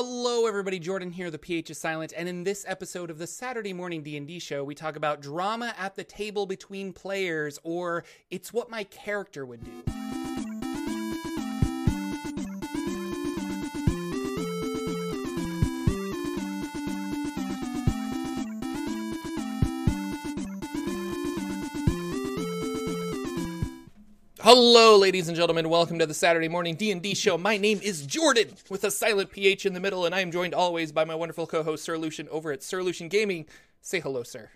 Hello everybody, Jorphdan here, the PH is silent, and in this episode of the Saturday Morning D&D show, we talk about drama at the table between players or it's what my character would do. Hello, ladies and gentlemen. Welcome to the Saturday morning D and D show. My name is Jorphdan, with a silent PH in the middle, and I am joined always by my wonderful co-host Sir Lucien over at Sir Lucien Gaming. Say hello, sir.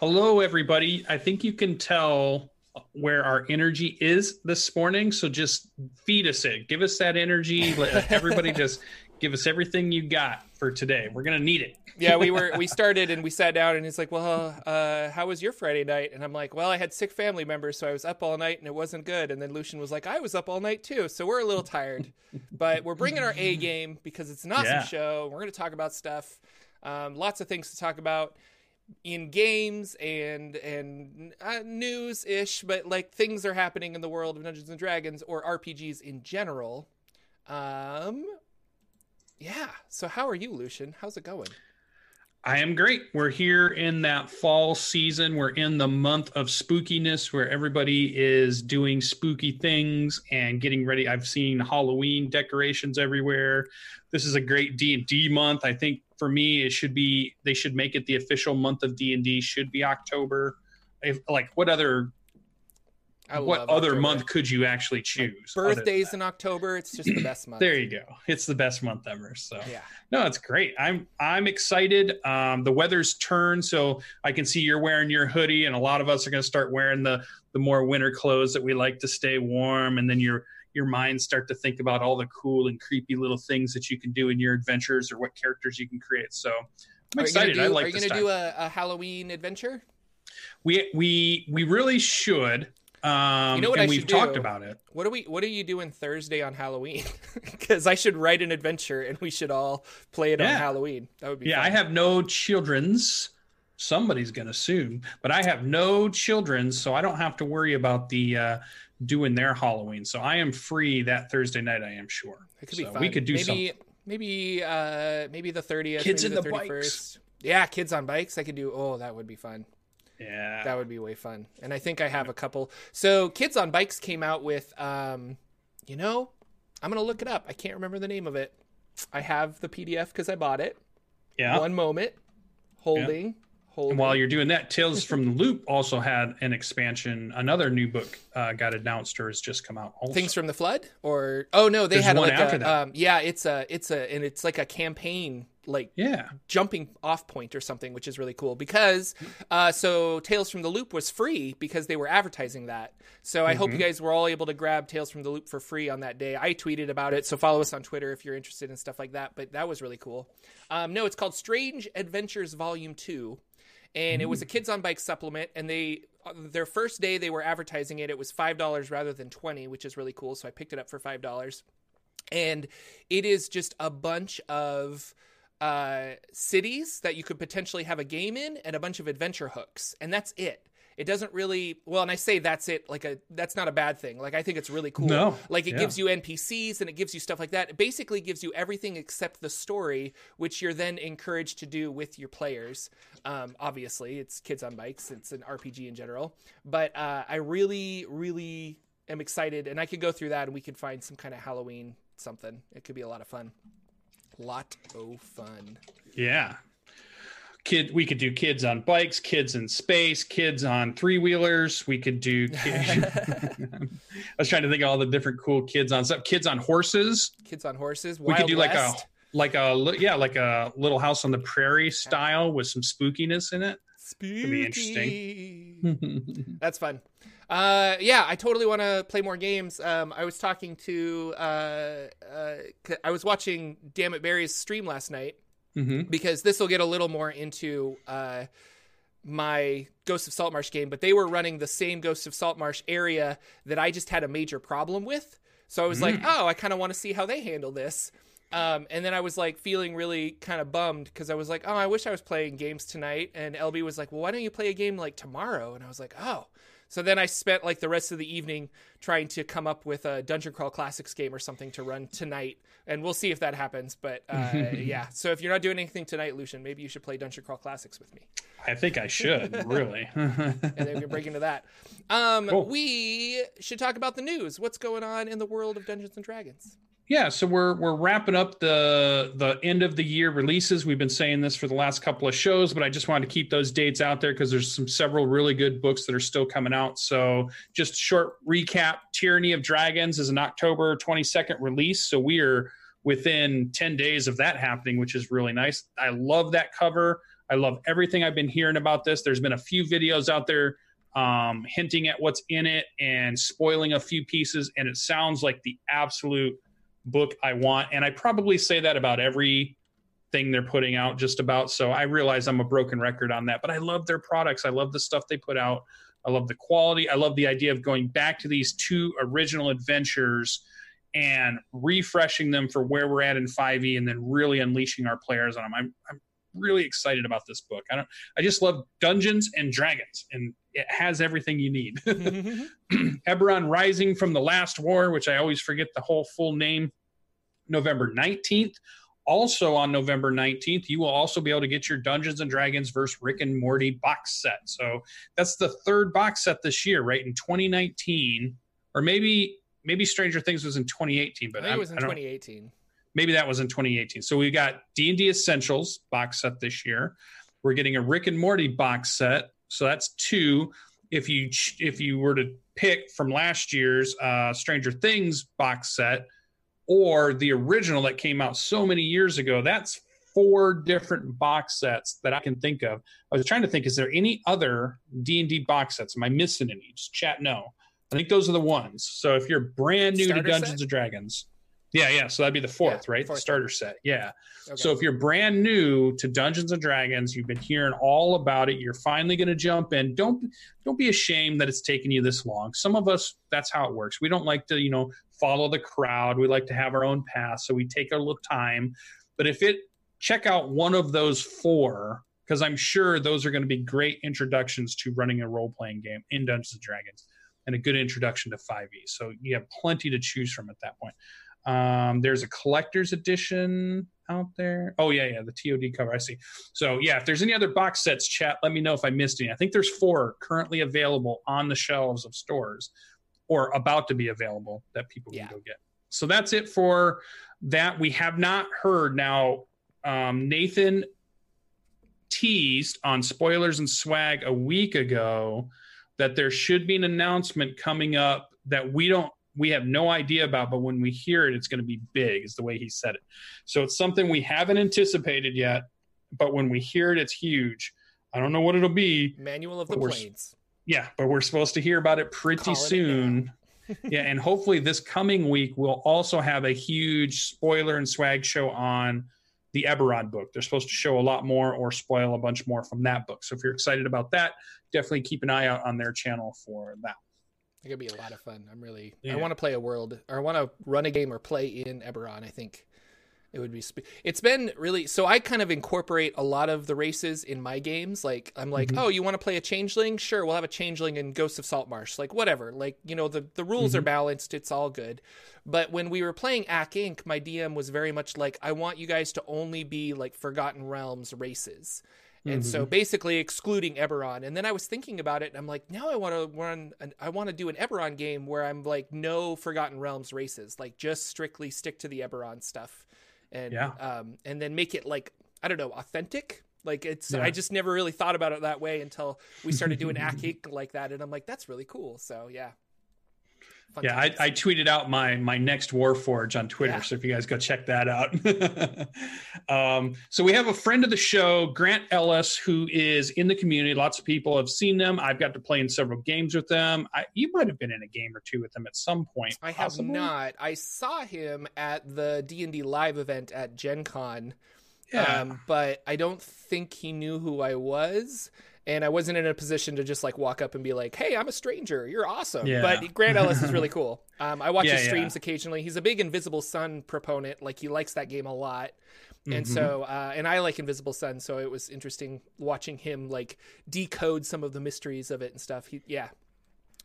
Hello, everybody. I think you can tell where our energy is this morning. So just feed us it. Give us that energy. Let everybody just give us everything you got for today. We're gonna need it. yeah, we were we started and we sat down and he's like, "Well, uh, how was your Friday night?" And I'm like, "Well, I had sick family members, so I was up all night and it wasn't good." And then Lucien was like, "I was up all night too, so we're a little tired, but we're bringing our A game because it's an awesome Yeah. show. We're going to talk about stuff, um, lots of things to talk about." in games and and uh, news ish, but like things are happening in the world of Dungeons and Dragons or RPGs in general. Um, yeah. So how are you, Lucien? How's it going? I am great. We're here in that fall season. We're in the month of spookiness where everybody is doing spooky things and getting ready. I've seen Halloween decorations everywhere. This is a great D&D month. I think for me it should be they should make it the official month of D&D should be October. If like what other I what other October. month could you actually choose? than Birthdays in October. It's just the best month. There you go. It's the best month ever. So Yeah. no, it's great. I'm I'm excited. Um, the weather's turned, so I can see you're wearing your hoodie, and a lot of us are going to start wearing the the more winter clothes that we like to stay warm. And then your your minds start to think about all the cool and creepy little things that you can do in your adventures or what characters you can create. So I'm Are excited. gonna I do, like Are you gonna do a, a Halloween adventure? we we we really should. Um, You know what and I we've talked do? about it. What are we? What are you doing Thursday on Halloween? Because I should write an adventure and we should all play it on Halloween. That would be Yeah, fun. I have no children's. Somebody's gonna soon, but I have no children's, so I don't have to worry about the uh, doing their Halloween. So I am free that Thursday night. I am sure. It could be fun. We could do maybe, something. Maybe, uh, maybe the thirtieth. Kids in the the bikes. Yeah, kids on bikes. I could do. Oh, that would be fun. Yeah. That would be way fun. And I think I have a couple. So Kids on Bikes came out with um you know, I'm going to look it up. I can't remember the name of it. I have the PDF cuz I bought it. yeah. One moment. Holding. Holding. And while you're doing that, Tales from the Loop also had an expansion. Another new book uh, got announced or has just come out. Also. Things from the Flood or Oh no, they There's had one like after a that. um yeah, it's a it's a and it's like a campaign like yeah. jumping off point or something, which is really cool because uh, so Tales from the Loop was free because they were advertising that. So I hope you guys were all able to grab Tales from the Loop for free on that day. I tweeted about it, so follow us on Twitter if you're interested in stuff like that. But that was really cool. Um, no, it's called Strange Adventures Volume Two, and it was a Kids on Bike supplement. And they uh, their first day they were advertising it. It was five dollars rather than twenty, which is really cool. So I picked it up for five dollars and it is just a bunch of uh, cities that you could potentially have a game in and a bunch of adventure hooks and that's it. It doesn't really well and i say that's it like a that's not a bad thing. Like i think it's really cool. No, like it yeah. gives you npcs and it gives you stuff like that. It basically gives you everything except the story which you're then encouraged to do with your players. Um, obviously it's kids on bikes. It's an rpg in general. But uh, i really really am excited and i could go through that and we could find some kind of halloween something. It could be a lot of fun lot of fun Yeah. Kid, we could do kids on bikes, kids in space, kids on three wheelers. We could do. Kid, I was trying to think of all the different cool kids on stuff. Kids on horses. kids on horses we could Wild do like a like a yeah like a little house on the prairie style with some spookiness in it. Spooky. be interesting. That's fun. Uh, yeah, I totally want to play more games. Um, I was talking to, uh, uh, c- I was watching Damn It Barry's stream last night hmm because this will get a little more into uh, my Ghost of Saltmarsh game, but they were running the same Ghost of Saltmarsh area that I just had a major problem with. So I was like, oh, I kind of want to see how they handle this. Um, and then I was like feeling really kind of bummed because I was like, oh, I wish I was playing games tonight. And LB was like, well, why don't you play a game like tomorrow? And I was like, oh, So then I spent like the rest of the evening trying to come up with a Dungeon Crawl Classics game or something to run tonight, and we'll see if that happens. But uh, yeah, so if you're not doing anything tonight, Lucien, maybe you should play Dungeon Crawl Classics with me. I think I should really. and then we can break into that. Um, cool. We should talk about the news. What's going on in the world of Dungeons and Dragons? Yeah, so we're we're wrapping up the the end of the year releases. We've been saying this for the last couple of shows, but I just wanted to keep those dates out there because there's some several really good books that are still coming out. So just short recap: Tyranny of Dragons is an October 22nd release, so we are within 10 days of that happening, which is really nice. I love that cover. I love everything I've been hearing about this. There's been a few videos out there um, hinting at what's in it and spoiling a few pieces, and it sounds like the absolute book I want. And I probably say that about every thing they're putting out just about. So I realize I'm a broken record on that, but I love their products. I love the stuff they put out. I love the quality. I love the idea of going back to these two original adventures and refreshing them for where we're at in 5e and then really unleashing our players on them. I'm, I'm really excited about this book. I don't I just love Dungeons and Dragons and it has everything you need. Mm-hmm. Eberron Rising from the Last War, which I always forget the whole full name, November 19th. Also on November 19th, you will also be able to get your Dungeons and Dragons versus Rick and Morty box set. So that's the third box set this year, right? In 2019, or maybe maybe Stranger Things was in 2018, but I it was in 2018 maybe that was in 2018. So we got D&D Essentials box set this year. We're getting a Rick and Morty box set. So that's two. If you if you were to pick from last year's uh, Stranger Things box set or the original that came out so many years ago, that's four different box sets that I can think of. I was trying to think: is there any other D and D box sets? Am I missing any? Just chat no. I think those are the ones. So if you're brand new Starter to Dungeons set? and Dragons, yeah, yeah. So that'd be the fourth, yeah, right? Fourth. The starter set. Yeah. Okay. So if you're brand new to Dungeons and Dragons, you've been hearing all about it. You're finally going to jump in. Don't don't be ashamed that it's taken you this long. Some of us, that's how it works. We don't like to, you know, follow the crowd. We like to have our own path, so we take a little time. But if it check out one of those four, because I'm sure those are going to be great introductions to running a role playing game in Dungeons and Dragons and a good introduction to 5e. So you have plenty to choose from at that point. Um, there's a collector's edition out there. Oh yeah, yeah, the TOD cover. I see. So yeah, if there's any other box sets, chat. Let me know if I missed any. I think there's four currently available on the shelves of stores, or about to be available that people yeah. can go get. So that's it for that. We have not heard now. Um, Nathan teased on spoilers and swag a week ago that there should be an announcement coming up that we don't we have no idea about, but when we hear it, it's going to be big, is the way he said it. So it's something we haven't anticipated yet, but when we hear it, it's huge. I don't know what it'll be. Manual of the Planes. Yeah, but we're supposed to hear about it pretty Call soon. It yeah, and hopefully this coming week we'll also have a huge spoiler and swag show on the Eberron book. They're supposed to show a lot more or spoil a bunch more from that book. So if you're excited about that, definitely keep an eye out on their channel for that. It could be a lot of fun. I'm really. Yeah. I want to play a world, or I want to run a game or play in Eberron. I think it would be. Sp- it's been really. So I kind of incorporate a lot of the races in my games. Like I'm like, mm-hmm. oh, you want to play a changeling? Sure, we'll have a changeling in Ghosts of Saltmarsh. Like whatever. Like you know, the the rules mm-hmm. are balanced. It's all good. But when we were playing Acq Inc., my DM was very much like, I want you guys to only be like Forgotten Realms races and mm-hmm. so basically excluding Eberron. And then I was thinking about it, and I'm like, now I want to run, an, I want to do an Eberron game where I'm like, no Forgotten Realms races, like just strictly stick to the Eberron stuff, and yeah. um, and then make it like I don't know, authentic. Like it's, yeah. I just never really thought about it that way until we started doing Acq Inc. like that, and I'm like, that's really cool. So yeah, yeah, I, I, tweeted out my my next Warforge on Twitter, yeah. so if you guys go check that out. um, so we have a friend of the show, Grant Ellis, who is in the community. Lots of people have seen them. I've got to play in several games with them. I, you might have been in a game or two with them at some point. I have not. I saw him at the D and D live event at Gen Con. Yeah. Um, but I don't think he knew who I was and I wasn't in a position to just like walk up and be like, "Hey, I'm a stranger. You're awesome." Yeah. But Grant Ellis is really cool. Um, I watch yeah, his streams yeah. occasionally. He's a big Invisible Sun proponent. Like he likes that game a lot. And mm-hmm. so, uh, and I like Invisible Sun, so it was interesting watching him like decode some of the mysteries of it and stuff. He, yeah,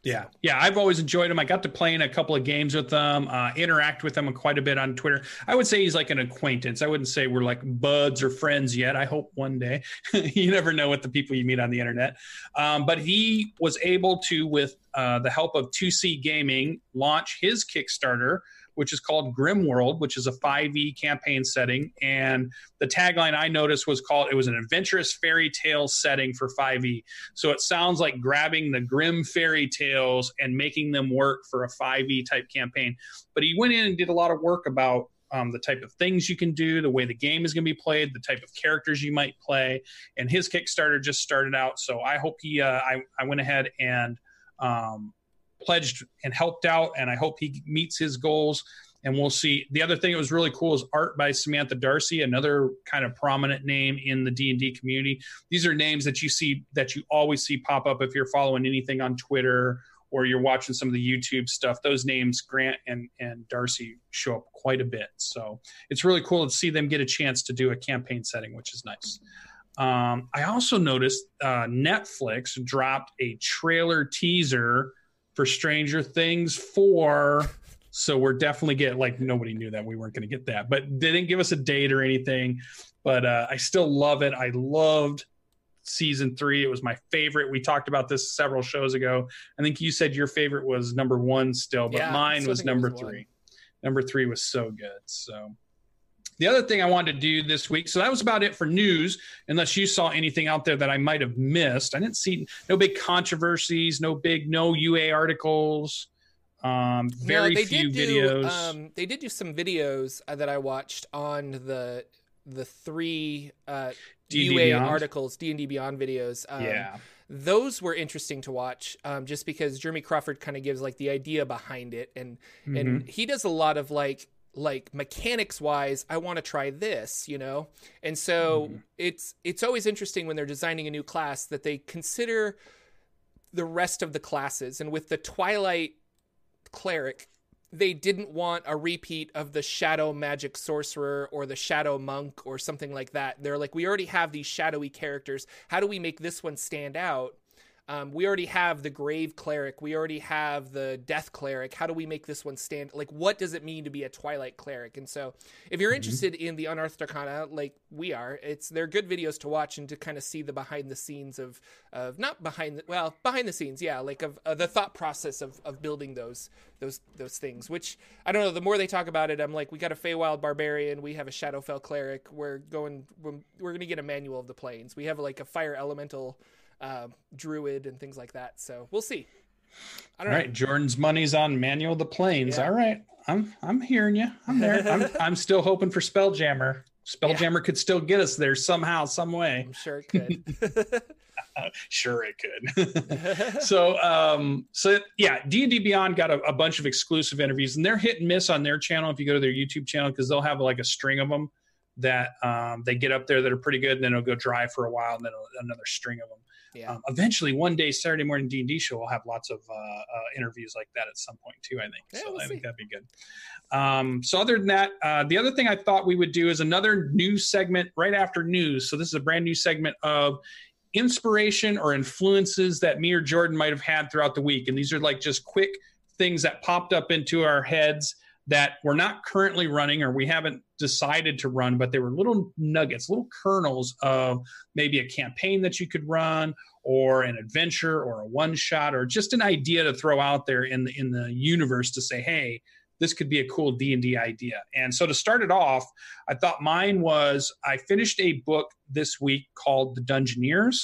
Yeah, yeah, I've always enjoyed him. I got to play in a couple of games with them, uh, interact with him quite a bit on Twitter. I would say he's like an acquaintance. I wouldn't say we're like buds or friends yet. I hope one day. you never know what the people you meet on the internet. Um, but he was able to, with uh, the help of 2C Gaming, launch his Kickstarter which is called Grim World, which is a 5e campaign setting. And the tagline I noticed was called it was an adventurous fairy tale setting for 5e. So it sounds like grabbing the Grimm fairy tales and making them work for a 5e type campaign. But he went in and did a lot of work about um, the type of things you can do, the way the game is going to be played, the type of characters you might play. And his Kickstarter just started out, so I hope he. Uh, I I went ahead and um, pledged and helped out, and I hope he meets his goals. And we'll see. The other thing that was really cool is art by Samantha Darcy, another kind of prominent name in the D and D community. These are names that you see that you always see pop up if you're following anything on Twitter or you're watching some of the YouTube stuff. Those names, Grant and and Darcy, show up quite a bit. So it's really cool to see them get a chance to do a campaign setting, which is nice. Um, I also noticed uh, Netflix dropped a trailer teaser for Stranger Things 4. So we're definitely get like nobody knew that we weren't going to get that, but they didn't give us a date or anything. But uh, I still love it. I loved season three. It was my favorite. We talked about this several shows ago. I think you said your favorite was number one still, but yeah, mine was number was three. Number three was so good. So the other thing I wanted to do this week, so that was about it for news, unless you saw anything out there that I might have missed. I didn't see no big controversies, no big no UA articles. Um, very no, few videos. Do, um, they did do some videos uh, that I watched on the the three uh, UA Beyond? articles, D and D Beyond videos. Um, yeah, those were interesting to watch, um, just because Jeremy Crawford kind of gives like the idea behind it, and mm-hmm. and he does a lot of like like mechanics wise i want to try this you know? And so mm-hmm. it's it's always interesting when they're designing a new class that they consider the rest of the classes. And with the twilight cleric they didn't want a repeat of the shadow magic sorcerer or the shadow monk or something like that. They're like we already have these shadowy characters. How do we make this one stand out um, we already have the grave cleric. We already have the death cleric. How do we make this one stand? Like, what does it mean to be a twilight cleric? And so, if you're mm-hmm. interested in the unearthed arcana, like we are, it's they're good videos to watch and to kind of see the behind the scenes of of not behind the well behind the scenes, yeah, like of uh, the thought process of of building those those those things. Which I don't know. The more they talk about it, I'm like, we got a Feywild barbarian, we have a Shadowfell cleric. We're going, we're, we're going to get a manual of the planes. We have like a fire elemental uh, druid and things like that. So we'll see. All know. Jorphdan's money's on Manual the Planes. Yeah. All right, I'm I'm hearing you. I'm there. I'm I'm still hoping for Spelljammer. Spelljammer yeah. could still get us there somehow, some way. I'm sure it could. sure it could. so um so yeah, D&D Beyond got a, a, bunch of exclusive interviews and they're hit and miss on their channel if you go to their YouTube channel because they'll have like a string of them that um, they get up there that are pretty good and then it'll go dry for a while and then another string of them. Yeah. Um, eventually, one day, Saturday morning D and D show will have lots of uh, uh, interviews like that at some point too. I think. Yeah, so we'll I see. think that'd be good. Um, so other than that, uh, the other thing I thought we would do is another news segment right after news. So this is a brand new segment of inspiration or influences that me or Jorphdan might have had throughout the week, and these are like just quick things that popped up into our heads that we're not currently running or we haven't decided to run, but they were little nuggets, little kernels of maybe a campaign that you could run or an adventure or a one shot or just an idea to throw out there in the in the universe to say, hey, this could be a cool D&D idea. And so to start it off, I thought mine was I finished a book this week called The Dungeoneers.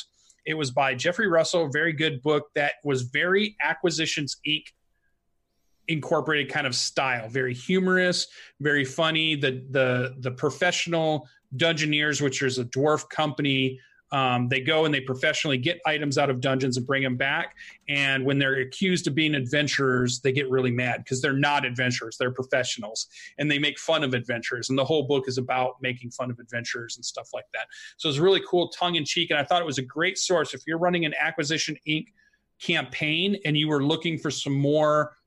It was by Jeffrey Russell, very good book that was very Acquisitions Inc incorporated kind of style. Very humorous very funny. The the the professional dungeoneers which is a dwarf company um, they go and they professionally get items out of dungeons and bring them back. And when they're accused of being adventurers they get really mad because they're not adventurers they're professionals. And they make fun of adventurers. And the whole book is about making fun of adventurers and stuff like that. So it's really cool tongue-in-cheek. And i thought it was a great source. If you're running an acquisition inc. campaign and you were looking for some more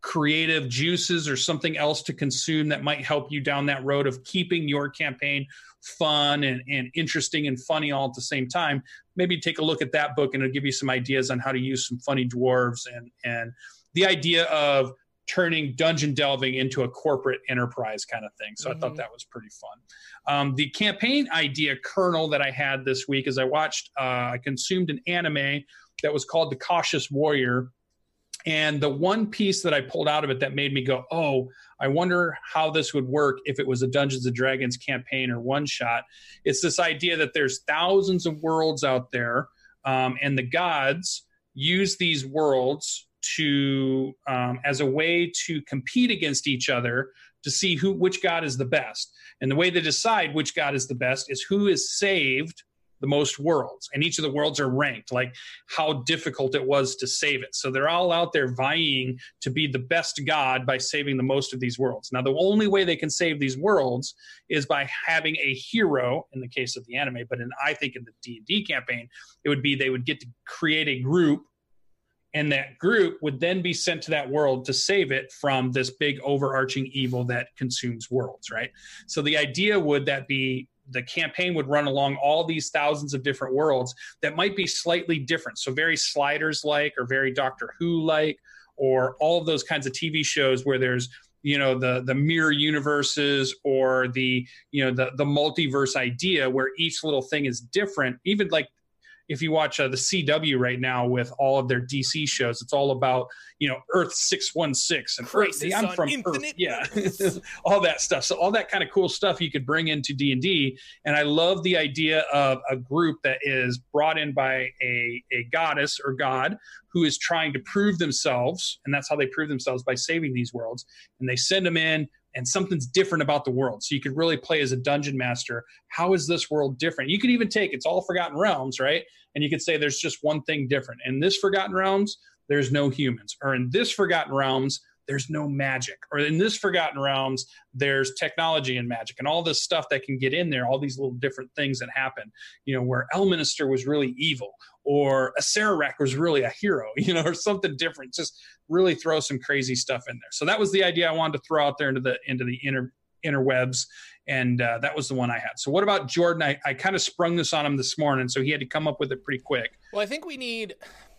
creative juices or something else to consume that might help you down that road of keeping your campaign fun and, and interesting and funny all at the same time, maybe take a look at that book and it'll give you some ideas on how to use some funny dwarves and and the idea of turning dungeon delving into a corporate enterprise kind of thing. So mm-hmm. I thought mm-hmm. that was pretty fun. Um, the campaign idea kernel that I had this week is I watched, uh, I consumed an anime that was called The Cautious Warrior. And the one piece that I pulled out of it that made me go, oh, I wonder how this would work if it was a Dungeons and Dragons campaign or one shot. It's this idea that there's thousands of worlds out there, um, and the gods use these worlds to um, as a way to compete against each other to see who which god is the best and the way they decide which god is the best is who is saved the most worlds and each of the worlds are ranked like how difficult it was to save it. So they're all out there vying to be the best god by saving the most of these worlds. Now the only way they can save these worlds is by having a hero in the case of the anime but in i think in the d&d campaign it would be they would get to create a group and that group would then be sent to that world to save it from this big overarching evil that consumes worlds right? So the idea would that be the campaign would run along all these thousands of different worlds that might be slightly different. So very sliders like or very doctor who like or all of those kinds of tv shows where there's you know the the mirror universes or the you know the the multiverse idea where each little thing is different. Even like if you watch uh, the CW right now with all of their DC shows, it's all about you know Earth six one six and Crisis Earth, I'm from Earth, yeah, all that stuff. So all that kind of cool stuff you could bring into D and D, and I love the idea of a group that is brought in by a a goddess or god who is trying to prove themselves, and that's how they prove themselves by saving these worlds, and they send them in and something's different about the world. So you could really play as a dungeon master. How is this world different? You could even take it's all Forgotten Realms, right? And you could say there's just one thing different. In this Forgotten Realms, there's no humans. Or in this Forgotten Realms, there's no magic. Or in this Forgotten Realms, there's technology and magic and all this stuff that can get in there, all these little different things that happen. You know, where Elminster was really evil, or Acererak was really a hero, you know, or something different. Just really throw some crazy stuff in there. So that was the idea I wanted to throw out there into the into the inner interwebs and uh, that was the one i had so what about jorphdan i, I kind of sprung this on him this morning so he had to come up with it pretty quick well i think we need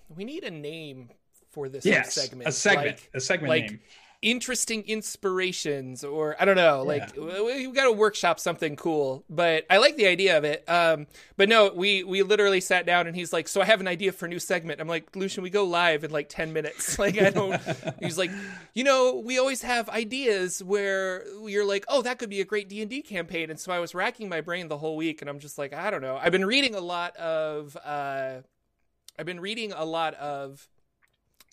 we need a name for this yes, segment. A segment. Like, a segment like, name. Interesting inspirations, or I don't know, like yeah. we, we got to workshop something cool. But I like the idea of it. Um, but no, we we literally sat down and he's like, "So I have an idea for a new segment." I'm like, "Lucien, we go live in like ten minutes." Like I don't. he's like, you know, we always have ideas where you're like, "Oh, that could be a great D and D campaign." And so I was racking my brain the whole week, and I'm just like, I don't know. I've been reading a lot of. Uh, I've been reading a lot of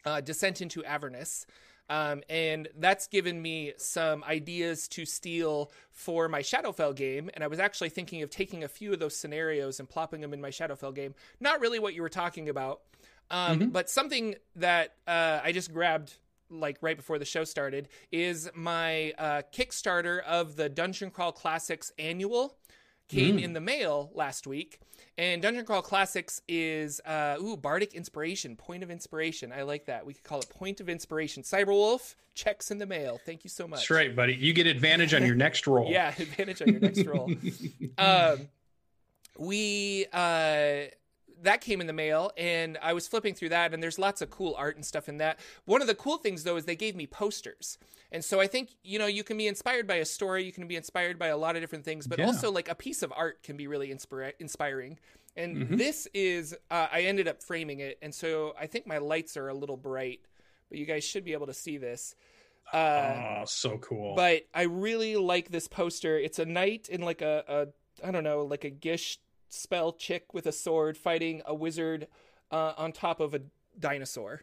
uh, Descent into Avernus. Um, and that's given me some ideas to steal for my Shadowfell game. And I was actually thinking of taking a few of those scenarios and plopping them in my Shadowfell game. Not really what you were talking about, um, mm-hmm. but something that uh, I just grabbed like right before the show started is my uh, Kickstarter of the Dungeon Crawl Classics annual came mm. in the mail last week. And Dungeon Crawl Classics is uh ooh, Bardic Inspiration, Point of Inspiration. I like that. We could call it Point of Inspiration. Cyberwolf, checks in the mail. Thank you so much. That's right, buddy. You get advantage on your next roll. yeah, advantage on your next roll. Um we uh that came in the mail and I was flipping through that and there's lots of cool art and stuff in that. One of the cool things though is they gave me posters. And so I think, you know, you can be inspired by a story, you can be inspired by a lot of different things, but yeah. also like a piece of art can be really inspira- inspiring. And mm-hmm. this is uh, I ended up framing it and so I think my lights are a little bright, but you guys should be able to see this. Uh, oh, so cool. But I really like this poster. It's a knight in like a, a I don't know, like a gish spell chick with a sword fighting a wizard uh, on top of a dinosaur.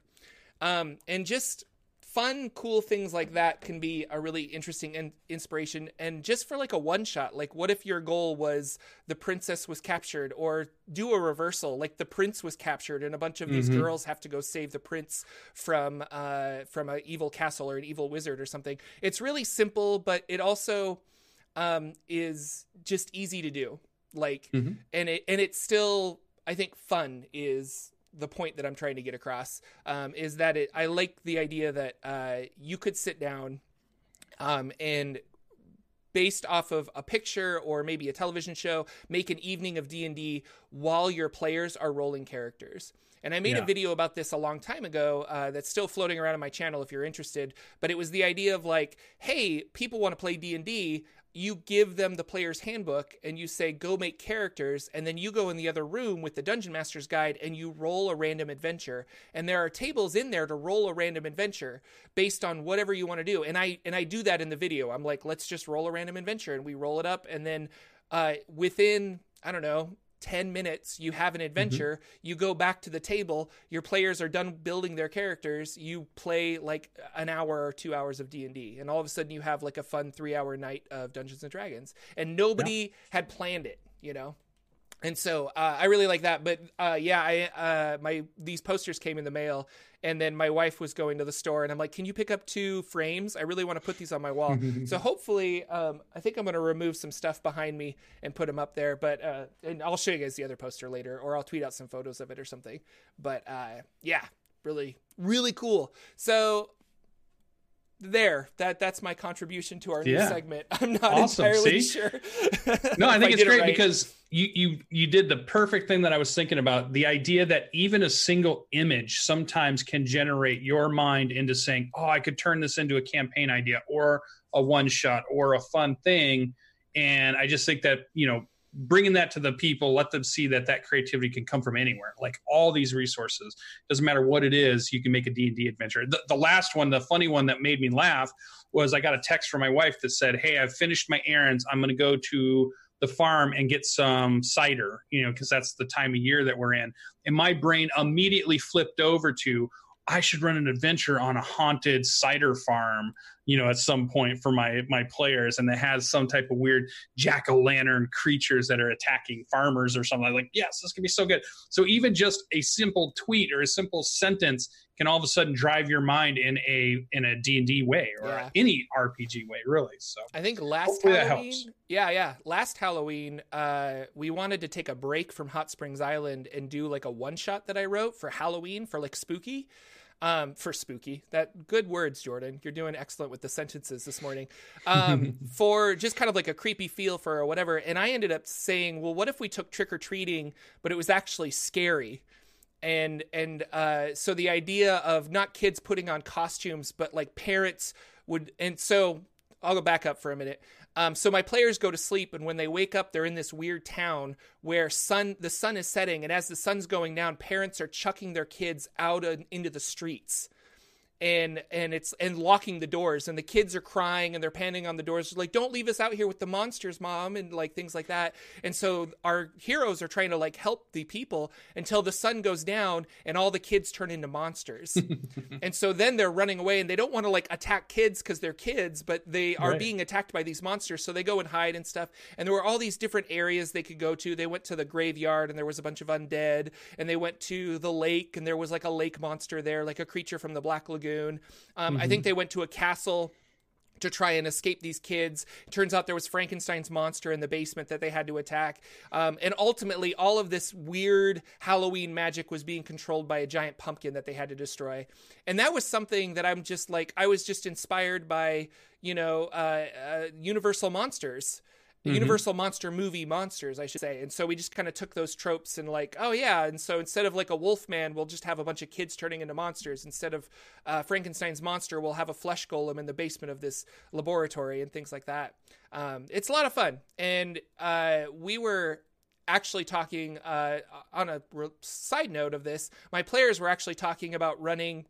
Um, and just fun, cool things like that can be a really interesting in- inspiration. And just for like a one shot, like what if your goal was the princess was captured, or do a reversal, like the prince was captured, and a bunch of mm-hmm. these girls have to go save the prince from uh, from an evil castle or an evil wizard or something. It's really simple, but it also um, is just easy to do like mm-hmm. and it and it's still i think fun is the point that I'm trying to get across um, is that it, I like the idea that uh, you could sit down um, and based off of a picture or maybe a television show make an evening of d&d while your players are rolling characters and i made yeah. a video about this a long time ago uh, that's still floating around on my channel if you're interested but it was the idea of like hey people want to play d&d you give them the player's handbook and you say go make characters and then you go in the other room with the dungeon master's guide and you roll a random adventure. And there are tables in there to roll a random adventure based on whatever you want to do. And i and i do that in the video. I'm like let's just roll a random adventure and we roll it up. And then uh, within i don't know 10 minutes you have an mm-hmm. adventure mm-hmm. you go back to the table your players are done building their characters you play like an hour or two hours of d&d and all of a sudden you have like a fun three hour night of dungeons and dragons and nobody yeah. had planned it you know and so uh, I really like that. But uh, yeah, I uh, my these posters came in the mail, and then my wife was going to the store, and I'm like, "Can you pick up two frames? I really want to put these on my wall." so hopefully, um, I think I'm going to remove some stuff behind me and put them up there. But uh, and I'll show you guys the other poster later, or I'll tweet out some photos of it or something. But uh, yeah, really, really cool. So there that that's my contribution to our yeah. new segment i'm not awesome. entirely See? sure no i think I it's great it right. because you you you did the perfect thing that i was thinking about the idea that even a single image sometimes can generate your mind into saying oh i could turn this into a campaign idea or a one shot or a fun thing and i just think that you know bringing that to the people let them see that that creativity can come from anywhere. Like all these resources doesn't matter what it is you can make a d&d adventure. The, the last one the funny one that made me laugh was i got a text from my wife that said hey i've finished my errands. I'm going to go to the farm and get some cider you know because that's the time of year that we're in. And my brain immediately flipped over to I should run an adventure on a haunted cider farm, you know, at some point for my my players, and it has some type of weird jack o' lantern creatures that are attacking farmers or something. I'm like, yes, this can be so good. So even just a simple tweet or a simple sentence can all of a sudden drive your mind in a in a D and D way or yeah. any RPG way, really. So I think last Halloween, yeah, yeah, last Halloween, uh, we wanted to take a break from Hot Springs Island and do like a one shot that I wrote for Halloween for like spooky um, for spooky. That good words, Jorphdan. You're doing excellent with the sentences this morning. Um, for just kind of like a creepy feel for or whatever. And I ended up saying, well, what if we took trick or treating, but it was actually scary? And and uh, so the idea of not kids putting on costumes, but like parents would. And so I'll go back up for a minute. Um, so my players go to sleep, and when they wake up, they're in this weird town where sun the sun is setting, and as the sun's going down, parents are chucking their kids out into the streets and and it's and locking the doors and the kids are crying and they're panning on the doors like don't leave us out here with the monsters mom and like things like that. And so our heroes are trying to like help the people until the sun goes down and all the kids turn into monsters. And so then they're running away and they don't want to like attack kids because they're kids but they are right. being attacked by these monsters. So they go and hide and stuff. And there were all these different areas they could go to. They went to the graveyard and there was a bunch of undead and they went to the lake and there was like a lake monster there like a creature from the black lagoon um, mm-hmm. I think mm-hmm. they went to a castle to try and escape these kids. Turns out there was Frankenstein's monster in the basement that they had to attack. Um, and ultimately, all of this weird Halloween magic was being controlled by a giant pumpkin that they had to destroy. And that was something that I'm just like, I was just inspired by, you know, uh, uh, Universal Monsters mm-hmm. Universal monster movie monsters, I should say. And so we just kind of took those tropes and like, oh yeah, and so instead of like a wolf man, we'll just have a bunch of kids turning into monsters. Instead of uh, Frankenstein's monster, we'll have a flesh golem in the basement of this laboratory and things like that. Um, it's a lot of fun, and uh, we were actually talking uh, on a side note of this. My players were actually talking about running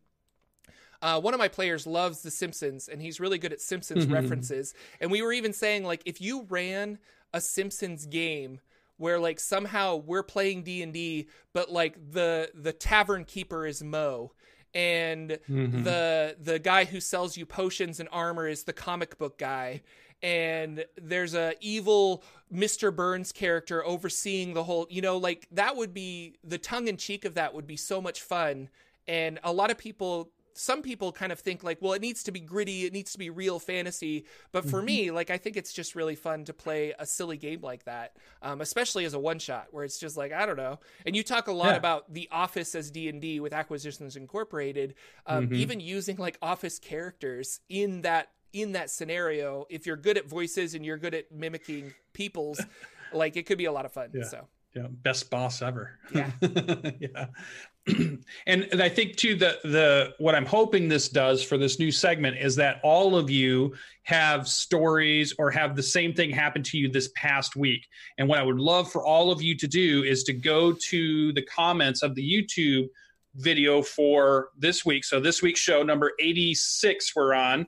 uh, one of my players loves The Simpsons, and he's really good at Simpsons mm-hmm. references. And we were even saying like, if you ran a Simpsons game where like somehow we're playing D and D, but like the the tavern keeper is Moe, and mm-hmm. the the guy who sells you potions and armor is the comic book guy and there's a evil Mr. Burns character overseeing the whole you know like that would be the tongue in cheek of that would be so much fun and a lot of people some people kind of think like, well, it needs to be gritty, it needs to be real fantasy. But for mm-hmm. me, like, I think it's just really fun to play a silly game like that, um, especially as a one shot where it's just like I don't know. And you talk a lot yeah. about the Office as D and D with Acquisitions Incorporated, um, mm-hmm. even using like Office characters in that in that scenario. If you're good at voices and you're good at mimicking people's, like it could be a lot of fun. Yeah. So yeah, best boss ever. Yeah, yeah. and, I think too the the what I'm hoping this does for this new segment is that all of you have stories or have the same thing happen to you this past week. And what I would love for all of you to do is to go to the comments of the YouTube video for this week. So this week's show number 86 we're on.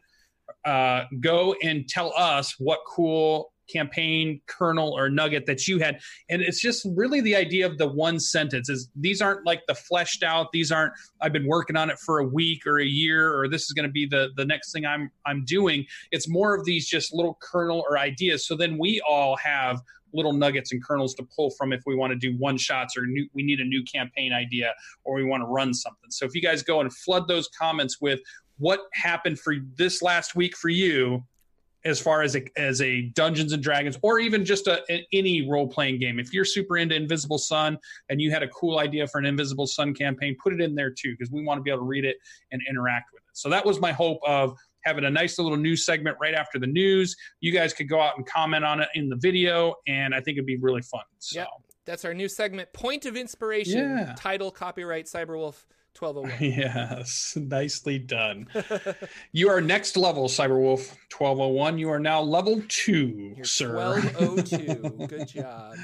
Uh, go and tell us what cool campaign kernel or nugget that you had. And it's just really the idea of the one sentence is these aren't like the fleshed out these aren't i've been working on it for a week or a year or this is going to be the the next thing i'm i'm doing. It's more of these just little kernel or ideas. So then we all have little nuggets and kernels to pull from if we want to do one shots or new, we need a new campaign idea or we want to run something. So if you guys go and flood those comments with what happened for this last week for you as far as a, as a Dungeons and Dragons or even just a, a any role playing game. If you're super into Invisible Sun and you had a cool idea for an Invisible Sun campaign, put it in there too because we want to be able to read it and interact with it. So that was my hope of having a nice little news segment right after the news. You guys could go out and comment on it in the video, and I think it'd be really fun. So. Yep. That's our new segment, Point of Inspiration, yeah. title, copyright, Cyberwolf 1201. Yes, nicely done. you are next level, Cyberwolf 1201. You are now level 2, You're sir. 1202. Good job.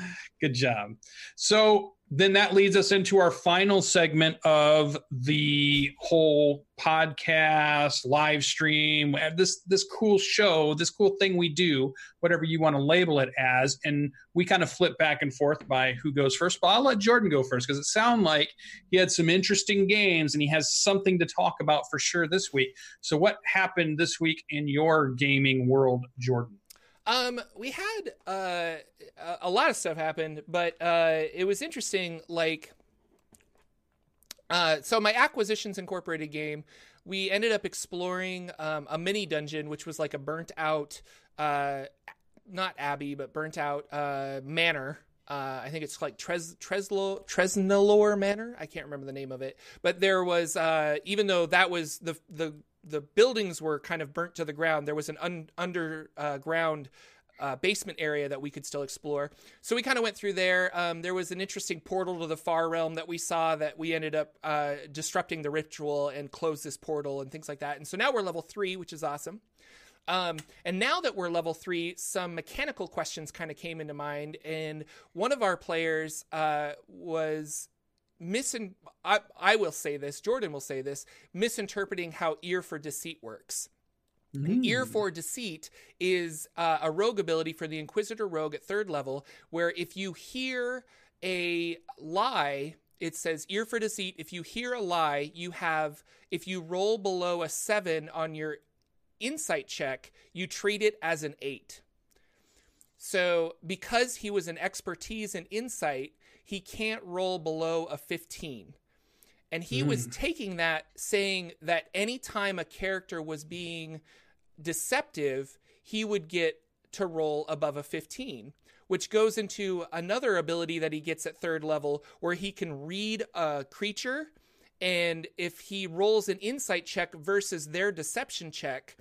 Good job. So, then that leads us into our final segment of the whole podcast live stream this this cool show this cool thing we do whatever you want to label it as. And we kind of flip back and forth by who goes first but i'll let jorphdan go first because it sounds like he had some interesting games and he has something to talk about for sure this week. So what happened this week in your gaming world jorphdan um, we had uh, a lot of stuff happened, but uh, it was interesting. Like, uh, so my acquisitions incorporated game, we ended up exploring um, a mini dungeon, which was like a burnt out, uh, not abbey, but burnt out uh, manor. Uh, I think it's like Tres Treslo Tresnelor Manor. I can't remember the name of it, but there was even though that was the the the buildings were kind of burnt to the ground. There was an un, underground uh, basement area that we could still explore. So we kind of went through there. Um, there was an interesting portal to the far realm that we saw that we ended up uh, disrupting the ritual and closed this portal and things like that. And so now we're level three, which is awesome. Um, and now that we're level three, some mechanical questions kind of came into mind. And one of our players uh, was misin I, I will say this, Jorphdan will say this, misinterpreting how ear for deceit works. Mm. Ear for Deceit is uh, a rogue ability for the Inquisitor Rogue at third level, where if you hear a lie, it says Ear for Deceit. If you hear a lie, you have, if you roll below a seven on your insight check, you treat it as an eight. So, because he was an expertise in insight, he can't roll below a 15. And he mm. was hmm. taking that, saying that anytime a character was being deceptive, he would get to roll above a 15, which goes into another ability that he gets at third level where he can read a creature. And if he rolls an insight check versus their deception check,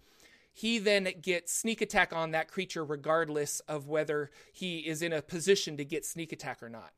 he then gets sneak attack on that creature regardless of whether he is in a position to get sneak attack or not.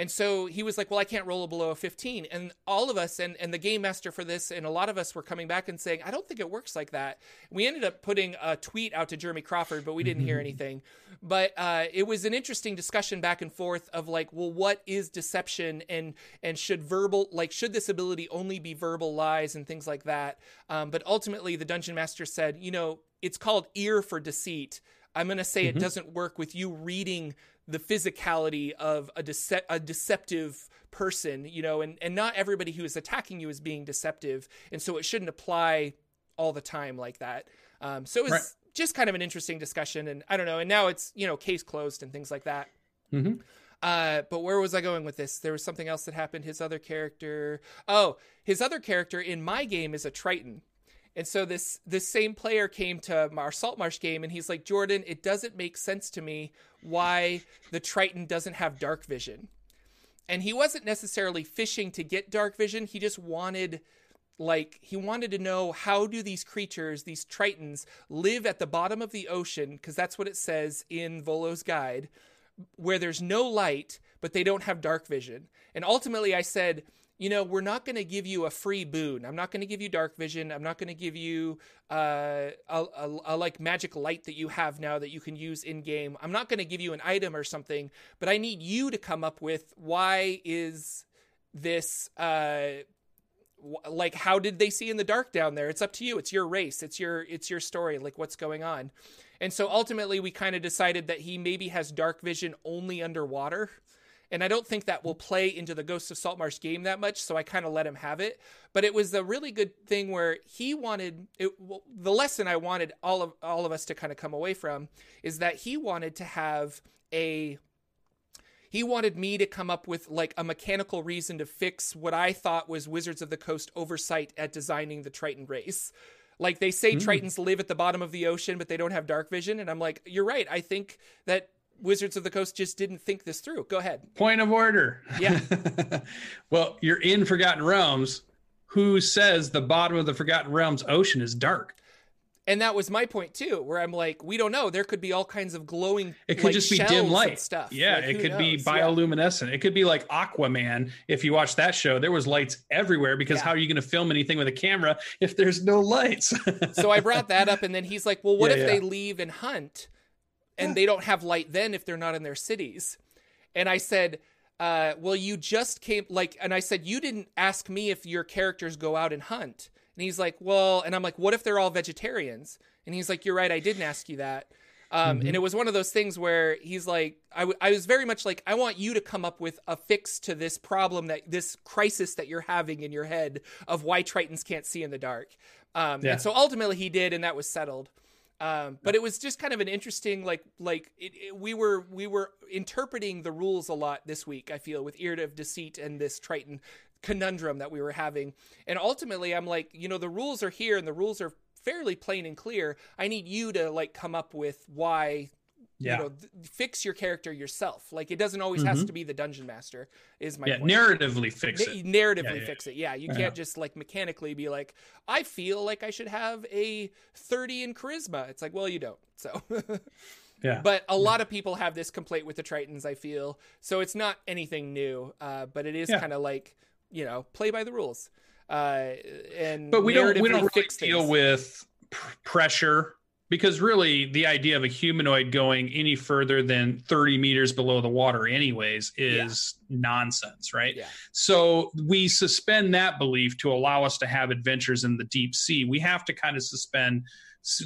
And so he was like, Well, I can't roll below a 15. And all of us, and, and the game master for this, and a lot of us were coming back and saying, I don't think it works like that. We ended up putting a tweet out to Jeremy Crawford, but we didn't hear anything. But uh, it was an interesting discussion back and forth of like, well, what is deception and and should verbal like should this ability only be verbal lies and things like that? Um, but ultimately, the dungeon master said, you know, it's called ear for deceit. I'm going to say mm-hmm. it doesn't work with you reading the physicality of a, dece- a deceptive person, you know, and, and not everybody who is attacking you is being deceptive. And so it shouldn't apply all the time like that. Um, so it was right. just kind of an interesting discussion. And I don't know. And now it's, you know, case closed and things like that. Mm-hmm. Uh, but where was I going with this? There was something else that happened. His other character, oh, his other character in my game is a Triton. And so this this same player came to our Saltmarsh game and he's like, Jorphdan, it doesn't make sense to me why the Triton doesn't have dark vision. And he wasn't necessarily fishing to get dark vision. He just wanted like he wanted to know how do these creatures, these Tritons, live at the bottom of the ocean, because that's what it says in Volo's guide, where there's no light, but they don't have dark vision. And ultimately I said, you know, we're not going to give you a free boon. I'm not going to give you dark vision. I'm not going to give you uh, a, a, a, like magic light that you have now that you can use in game. I'm not going to give you an item or something, but I need you to come up with why is this uh, like how did they see in the dark down there? It's up to you. It's your race. It's your it's your story. Like what's going on. And so ultimately, we kind of decided that he maybe has dark vision only underwater and I don't think that will play into the Ghosts of Saltmarsh game that much, so I kind of let him have it. But it was a really good thing where he wanted it, well, the lesson I wanted all of all of us to kind of come away from is that he wanted to have a he wanted me to come up with like a mechanical reason to fix what I thought was Wizards of the Coast oversight at designing the Triton race. Like they say, mm. Tritons live at the bottom of the ocean, but they don't have dark vision. And I'm like, you're right. I think that Wizards of the Coast just didn't think this through. Go ahead. Point of order. Yeah. well, you're in Forgotten Realms. Who says the bottom of the Forgotten Realms ocean is dark? And that was my point too, where I'm like, we don't know. There could be all kinds of glowing. It could like, just be dim light stuff. Yeah, like, it could knows? be bioluminescent. Yeah. It could be like Aquaman. If you watch that show, there was lights everywhere because yeah. how are you going to film anything with a camera if there's no lights? so I brought that up, and then he's like, "Well, what yeah, if they leave and hunt?" And they don't have light then if they're not in their cities. And I said, uh, well, you just came like, and I said, you didn't ask me if your characters go out and hunt. And he's like, well, and I'm like, what if they're all vegetarians? And he's like, you're right, I didn't ask you that. Um, mm-hmm. And it was one of those things where he's like, I, w- I was very much like, I want you to come up with a fix to this problem that this crisis that you're having in your head of why Tritons can't see in the dark. Um, yeah. And so ultimately he did, and that was settled. Um, but it was just kind of an interesting, like, like it, it, we were we were interpreting the rules a lot this week. I feel with Yrd of Deceit and this Triton conundrum that we were having, and ultimately, I'm like, you know, the rules are here and the rules are fairly plain and clear. I need you to like come up with why yeah. you know th- fix your character yourself. Like it doesn't always mm-hmm. has to be the dungeon master is my yeah point. narratively fix it. Narratively yeah, yeah. fix it yeah. You can't just like mechanically be like i feel like i should have a 30 in charisma. It's like well you don't so. Yeah but a lot of people have this complaint with the tritons i feel. So it's not anything new uh, but it is kind of like you know play by the rules. Uh, and but we don't we don't really deal with pressure because really the idea of a humanoid going any further than 30 meters below the water anyways is yeah. nonsense right yeah. so we suspend that belief to allow us to have adventures in the deep sea we have to kind of suspend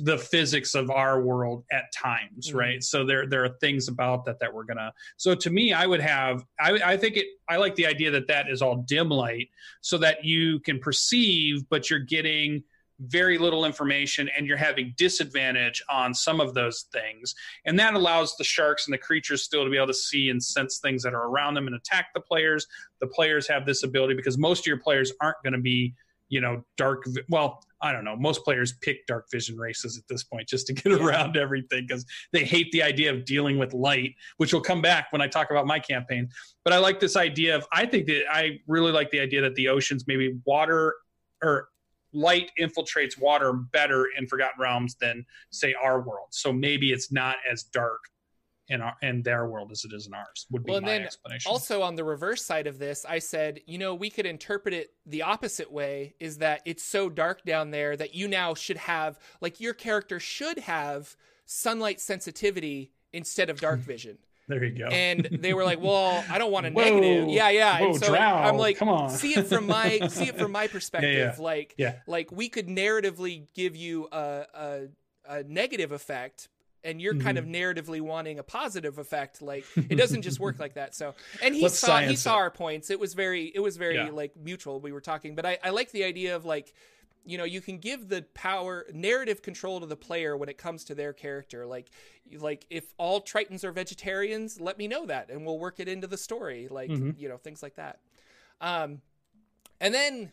the physics of our world at times mm-hmm. right so there there are things about that that we're gonna so to me i would have I, I think it i like the idea that that is all dim light so that you can perceive but you're getting very little information and you're having disadvantage on some of those things. And that allows the sharks and the creatures still to be able to see and sense things that are around them and attack the players. The players have this ability because most of your players aren't going to be you know dark well i don't know. Most players pick dark vision races at this point just to get yeah. around everything because they hate the idea of dealing with light which will come back when i talk about my campaign. But i like this idea of i think that i really like the idea that the oceans maybe water or light infiltrates water better in Forgotten Realms than say our world. So maybe it's not as dark in our in their world as it is in ours. Would be well, my then explanation. Also, on the reverse side of this, I said, you know, we could interpret it the opposite way: is that it's so dark down there that you now should have, like, your character should have sunlight sensitivity instead of dark hmm. vision. There you go. And they were like, "Well, I don't want a Whoa. negative." Yeah, yeah. Whoa, and so drow. I'm like, "Come on." see it from my see it from my perspective. Yeah, yeah. Like, yeah. like we could narratively give you a a, a negative effect, and you're mm-hmm. kind of mm-hmm. narratively wanting a positive effect. Like, it doesn't just work like that. So, and he Let's saw he saw it. our points. It was very it was very yeah. like mutual. We were talking, but I I like the idea of like you know you can give the power narrative control to the player when it comes to their character. Like like if all tritons are vegetarians let me know that and we'll work it into the story like mm-hmm. you know things like that. Um and then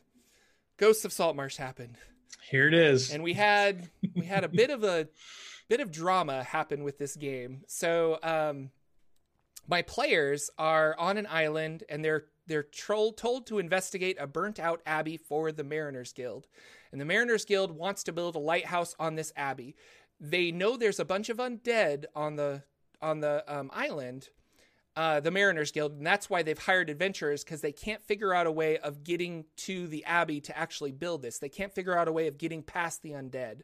ghosts of saltmarsh happened. Here it is. And we had we had a bit of a bit of drama happen with this game. So um my players are on an island and they're they're troll, told to investigate a burnt out abbey for the Mariners Guild. And the Mariners Guild wants to build a lighthouse on this abbey. They know there's a bunch of undead on the on the um, island, uh, the Mariners Guild, and that's why they've hired adventurers because they can't figure out a way of getting to the abbey to actually build this. They can't figure out a way of getting past the undead.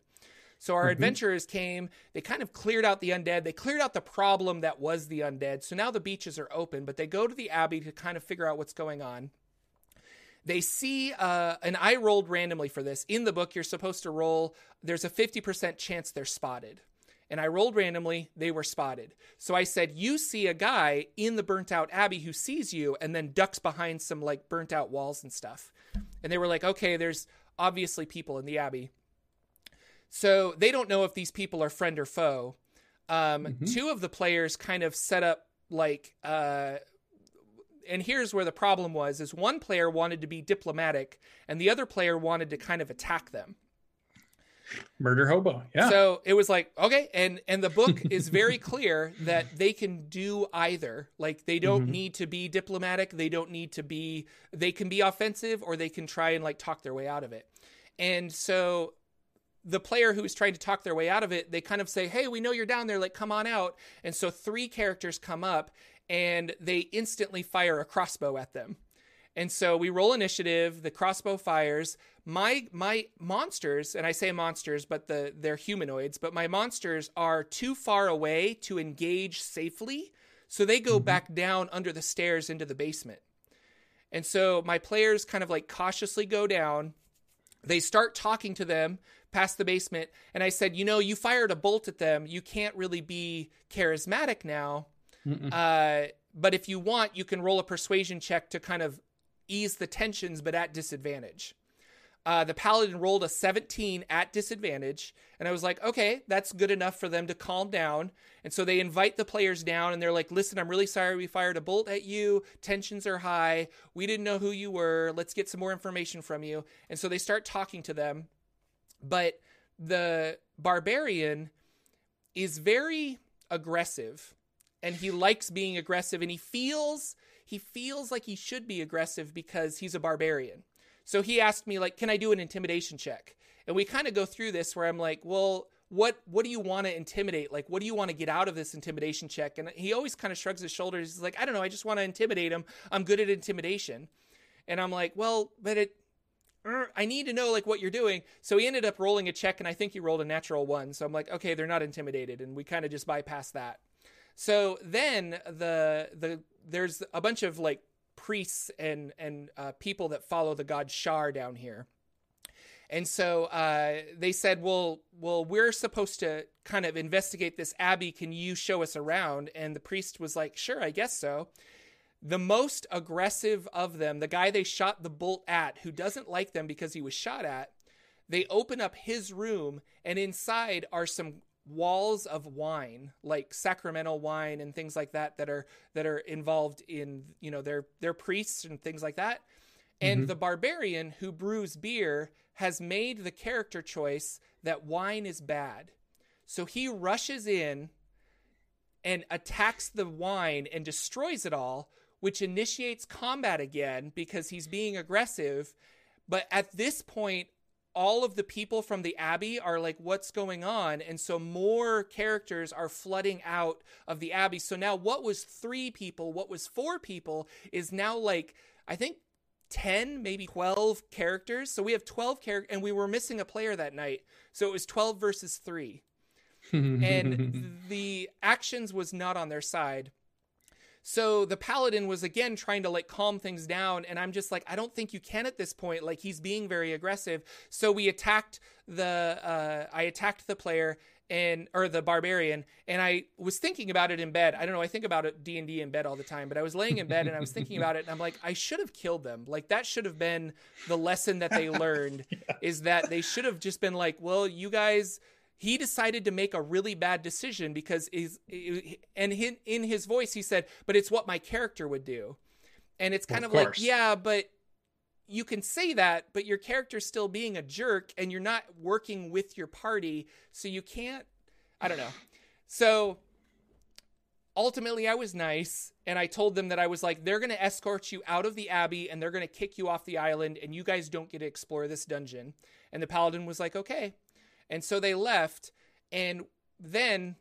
So our mm-hmm. adventurers came, they kind of cleared out the undead. They cleared out the problem that was the undead. So now the beaches are open, but they go to the abbey to kind of figure out what's going on. They see, uh, and I rolled randomly for this. In the book, you're supposed to roll, there's a 50% chance they're spotted. And I rolled randomly, they were spotted. So I said, You see a guy in the burnt out abbey who sees you and then ducks behind some like burnt out walls and stuff. And they were like, Okay, there's obviously people in the abbey. So they don't know if these people are friend or foe. Um, mm-hmm. Two of the players kind of set up like, uh, and here's where the problem was: is one player wanted to be diplomatic, and the other player wanted to kind of attack them. Murder hobo, yeah. So it was like okay, and and the book is very clear that they can do either. Like they don't mm-hmm. need to be diplomatic, they don't need to be. They can be offensive, or they can try and like talk their way out of it. And so the player who is trying to talk their way out of it, they kind of say, Hey, we know you're down there, like, come on out. And so three characters come up and they instantly fire a crossbow at them. And so we roll initiative, the crossbow fires. My my monsters, and I say monsters, but the they're humanoids, but my monsters are too far away to engage safely. So they go mm-hmm. back down under the stairs into the basement. And so my players kind of like cautiously go down. They start talking to them past the basement and I said, "You know, you fired a bolt at them. You can't really be charismatic now. Uh, but if you want, you can roll a persuasion check to kind of ease the tensions, but at disadvantage." Uh, the paladin rolled a 17 at disadvantage, and I was like, okay, that's good enough for them to calm down. And so they invite the players down, and they're like, listen, I'm really sorry we fired a bolt at you. Tensions are high. We didn't know who you were. Let's get some more information from you. And so they start talking to them. But the barbarian is very aggressive and he likes being aggressive and he feels he feels like he should be aggressive because he's a barbarian. So he asked me like can I do an intimidation check? And we kind of go through this where I'm like, "Well, what what do you want to intimidate? Like what do you want to get out of this intimidation check?" And he always kind of shrugs his shoulders. He's like, "I don't know, I just want to intimidate him. I'm good at intimidation." And I'm like, "Well, but it er, I need to know like what you're doing. So he ended up rolling a check, and I think he rolled a natural one. So I'm like, okay, they're not intimidated, and we kind of just bypass that. So then the the there's a bunch of like priests and and uh, people that follow the god Shar down here. And so uh, they said, "Well, well, we're supposed to kind of investigate this abbey. Can you show us around?" And the priest was like, "Sure, I guess so." the most aggressive of them, the guy they shot the bolt at, who doesn't like them because he was shot at, they open up his room, and inside are some walls of wine, like sacramental wine and things like that, that are that are involved in you know their their priests and things like that. And mm-hmm. the barbarian who brews beer has made the character choice that wine is bad. So he rushes in and attacks the wine and destroys it all which initiates combat again because he's being aggressive. But at this point, all of the people from the abbey are like what's going on? And so more characters are flooding out of the abbey. So now what was three people what was four people is now like i think 10 maybe 12 characters. So we have 12 characters and we were missing a player that night. So it was 12 versus 3 and the actions was not on their side so the paladin was again trying to like calm things down. And I'm just like, I don't think you can at this point. Like he's being very aggressive. So we attacked the, uh, I attacked the player and or the barbarian and i was thinking about it in bed i don't know i think about it d&d in bed all the time but i was laying in bed and i was thinking about it and i'm like i should have killed them like that should have been the lesson that they learned yeah. is that they should have just been like well you guys he decided to make a really bad decision because is and in his voice he said but it's what my character would do and it's kind of, of like yeah but you can say that, but your character's still being a jerk and you're not working with your party. So you can't, I don't know. So ultimately, I was nice and I told them that I was like, they're going to escort you out of the Abbey and they're going to kick you off the island and you guys don't get to explore this dungeon. And the Paladin was like, okay. And so they left. And then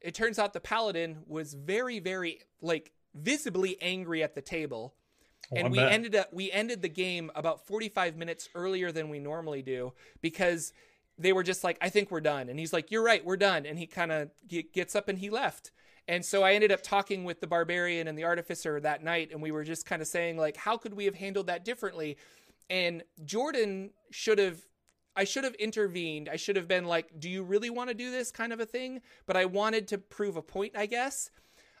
it turns out the Paladin was very, very, like, visibly angry at the table Oh, and we bet. ended up we ended the game about 45 minutes earlier than we normally do because they were just like I think we're done and he's like you're right we're done and he kind of gets up and he left and so I ended up talking with the barbarian and the artificer that night and we were just kind of saying like how could we have handled that differently and Jorphdan should have I should have intervened. I should have been like, "Do you really want to do this?" kind of a thing. But I wanted to prove a point, I guess.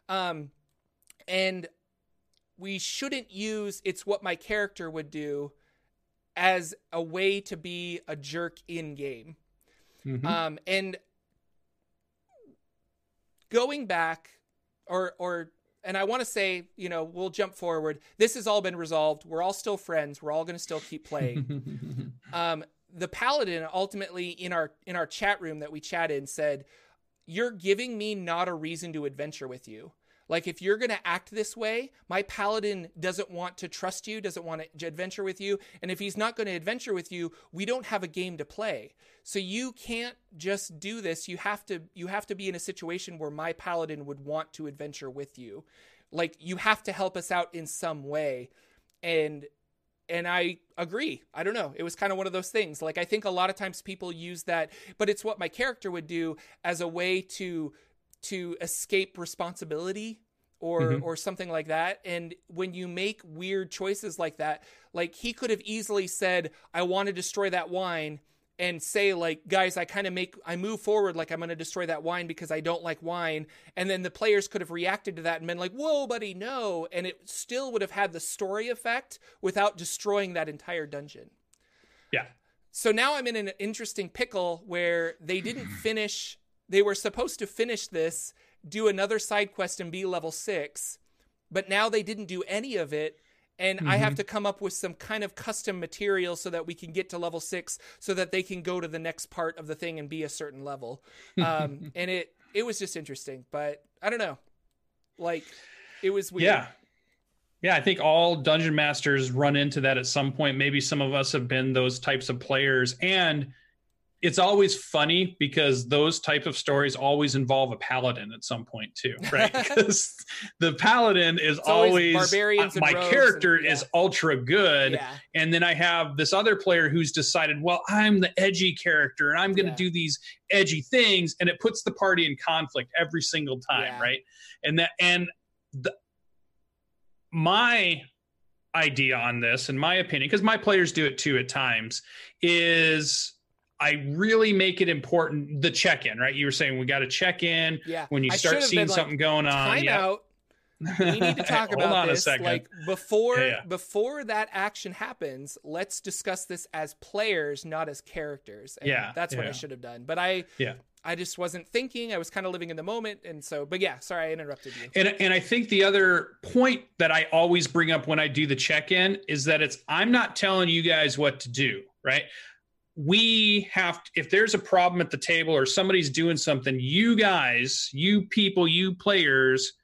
Um, and we shouldn't use it's what my character would do as a way to be a jerk in game. Mm-hmm. Um, and going back, or or and I want to say, you know, we'll jump forward. This has all been resolved. We're all still friends. We're all going to still keep playing. um, the paladin ultimately in our in our chat room that we chatted in said, "You're giving me not a reason to adventure with you." Like, if you're going to act this way, my paladin doesn't want to trust you, doesn't want to adventure with you. And if he's not going to adventure with you, we don't have a game to play. So you can't just do this. You have to, you have to be in a situation where my paladin would want to adventure with you. Like, you have to help us out in some way. And, and I agree. I don't know. It was kind of one of those things. Like, I think a lot of times people use that, but it's what my character would do as a way to to escape responsibility or mm-hmm. or something like that and when you make weird choices like that like he could have easily said i want to destroy that wine and say like guys i kind of make i move forward like i'm going to destroy that wine because i don't like wine. And then the players could have reacted to that and been like whoa buddy no. And it still would have had the story effect without destroying that entire dungeon. Yeah. So now i'm in an interesting pickle where they didn't finish they were supposed to finish this, do another side quest and be level six, but now they didn't do any of it. And mm-hmm. I have mm-hmm. to come up with some kind of custom material so that we can get to level six, so that they can go to the next part of the thing and be a certain level. Um, and it it was just interesting, but I don't know, like it was weird. Yeah, yeah, I think all dungeon masters run into that at some point. Maybe some of us have been those types of players, and it's always funny because those type of stories always involve a paladin at some point too, right? Because the paladin is always, always, barbarians. Uh, my character and, yeah. is ultra good, yeah. and then I have this other player who's decided, well, I'm the edgy character and I'm going to yeah. do these edgy things, and it puts the party in conflict every single time, right? And that and the, my idea on this, in my opinion, because my players do it too at times, is I really make it important the check in, right? You were saying we got to check in yeah. when you start seeing something like, going on. Time yeah. out. We need to talk about this. Like before yeah, yeah. before that action happens, let's discuss this as players, not as characters. And yeah, that's what I should have done. But I yeah. I just wasn't thinking. I was kind of living in the moment, and so. But yeah, sorry, I interrupted you. And and I think the other point that I always bring up when I do the check in is that it's I'm not telling you guys what to do, right? We have to, if there's a problem at the table or somebody's doing something you guys you people you players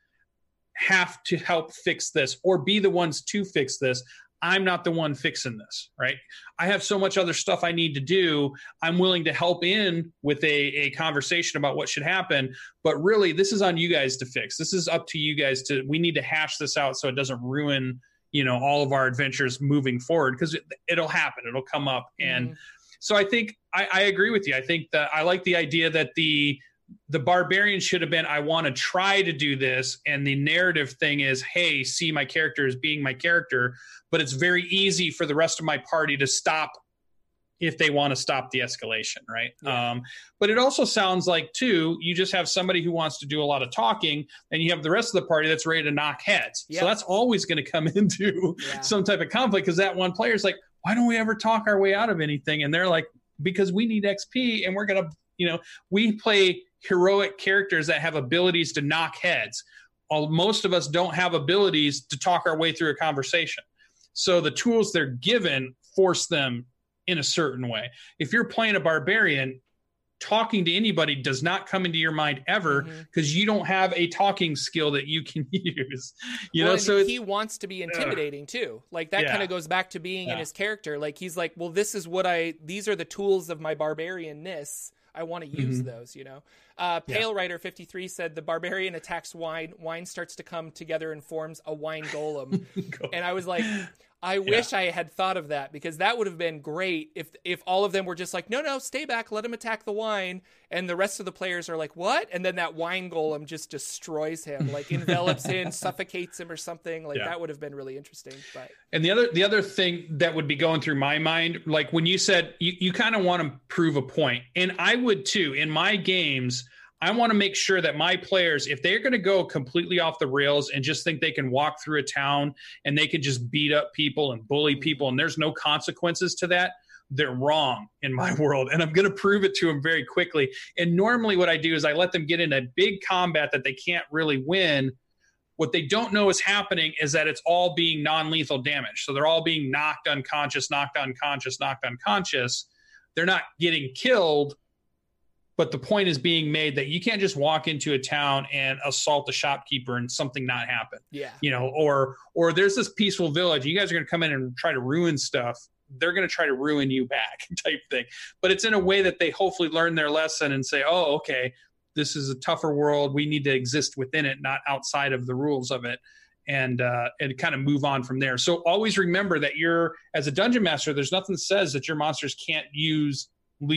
have to help fix this or be the ones to fix this. I'm not the one fixing this right? I have so much other stuff i need to do. I'm willing to help in with a, a conversation about what should happen. But really this is on you guys to fix. This is up to you guys to we need to hash this out so it doesn't ruin you know all of our adventures moving forward because it, will happen. It'll come up and mm-hmm so I think I, I agree with you. I think that I like the idea that the the barbarian should have been i want to try to do this and the narrative thing is hey see my character as being my character but it's very easy for the rest of my party to stop if they want to stop the escalation, right? Yeah. Um, but it also sounds like too, you just have somebody who wants to do a lot of talking, and you have the rest of the party that's ready to knock heads. Yep. So that's always going to come into yeah. some type of conflict because that one player is like, why don't we ever talk our way out of anything? And they're like, because we need XP, and we're gonna, you know, we play heroic characters that have abilities to knock heads. All, most of us don't have abilities to talk our way through a conversation. So the tools they're given force them in a certain way. If you're playing a barbarian, talking to anybody does not come into your mind ever because mm-hmm. you don't have a talking skill that you can use. You well, know, so he wants to be intimidating uh, too. Like that yeah. kind of goes back to being yeah. in his character. Like he's like, well, this is what I. These are the tools of my barbarianness. I want to use mm-hmm. those. You know. Uh, Pale yeah. Rider 53 said the barbarian attacks wine. Wine starts to come together and forms a wine golem. and I was like, I yeah. wish I had thought of that because that would have been great if if all of them were just like, no, no, stay back, let him attack the wine, and the rest of the players are like, what? And then that wine golem just destroys him, like envelops him, suffocates him, or something. Like yeah. that would have been really interesting. But and the other the other thing that would be going through my mind, like when you said you, you kind of want to prove a point, and I would too in my games. I want to make sure that my players, if they're going to go completely off the rails and just think they can walk through a town and they can just beat up people and bully mm-hmm. people and there's no consequences to that, they're wrong in my world. And I'm going to prove it to them very quickly. And normally, what I do is I let them get in a big combat that they can't really win. What they don't know is happening is that it's all being non lethal damage. So they're all being knocked unconscious, knocked unconscious, knocked unconscious. They're not getting killed but the point is being made that you can't just walk into a town and assault the shopkeeper and something not happen. Yeah. You know, or or there's this peaceful village. You guys are going to come in and try to ruin stuff. They're going to try to ruin you back, type thing. But it's in a way that they hopefully learn their lesson and say, "Oh, okay, this is a tougher world. We need to exist within it, not outside of the rules of it." and uh, and kind of move on from there. So always remember that you're as a dungeon master. There's nothing that says that your monsters can't use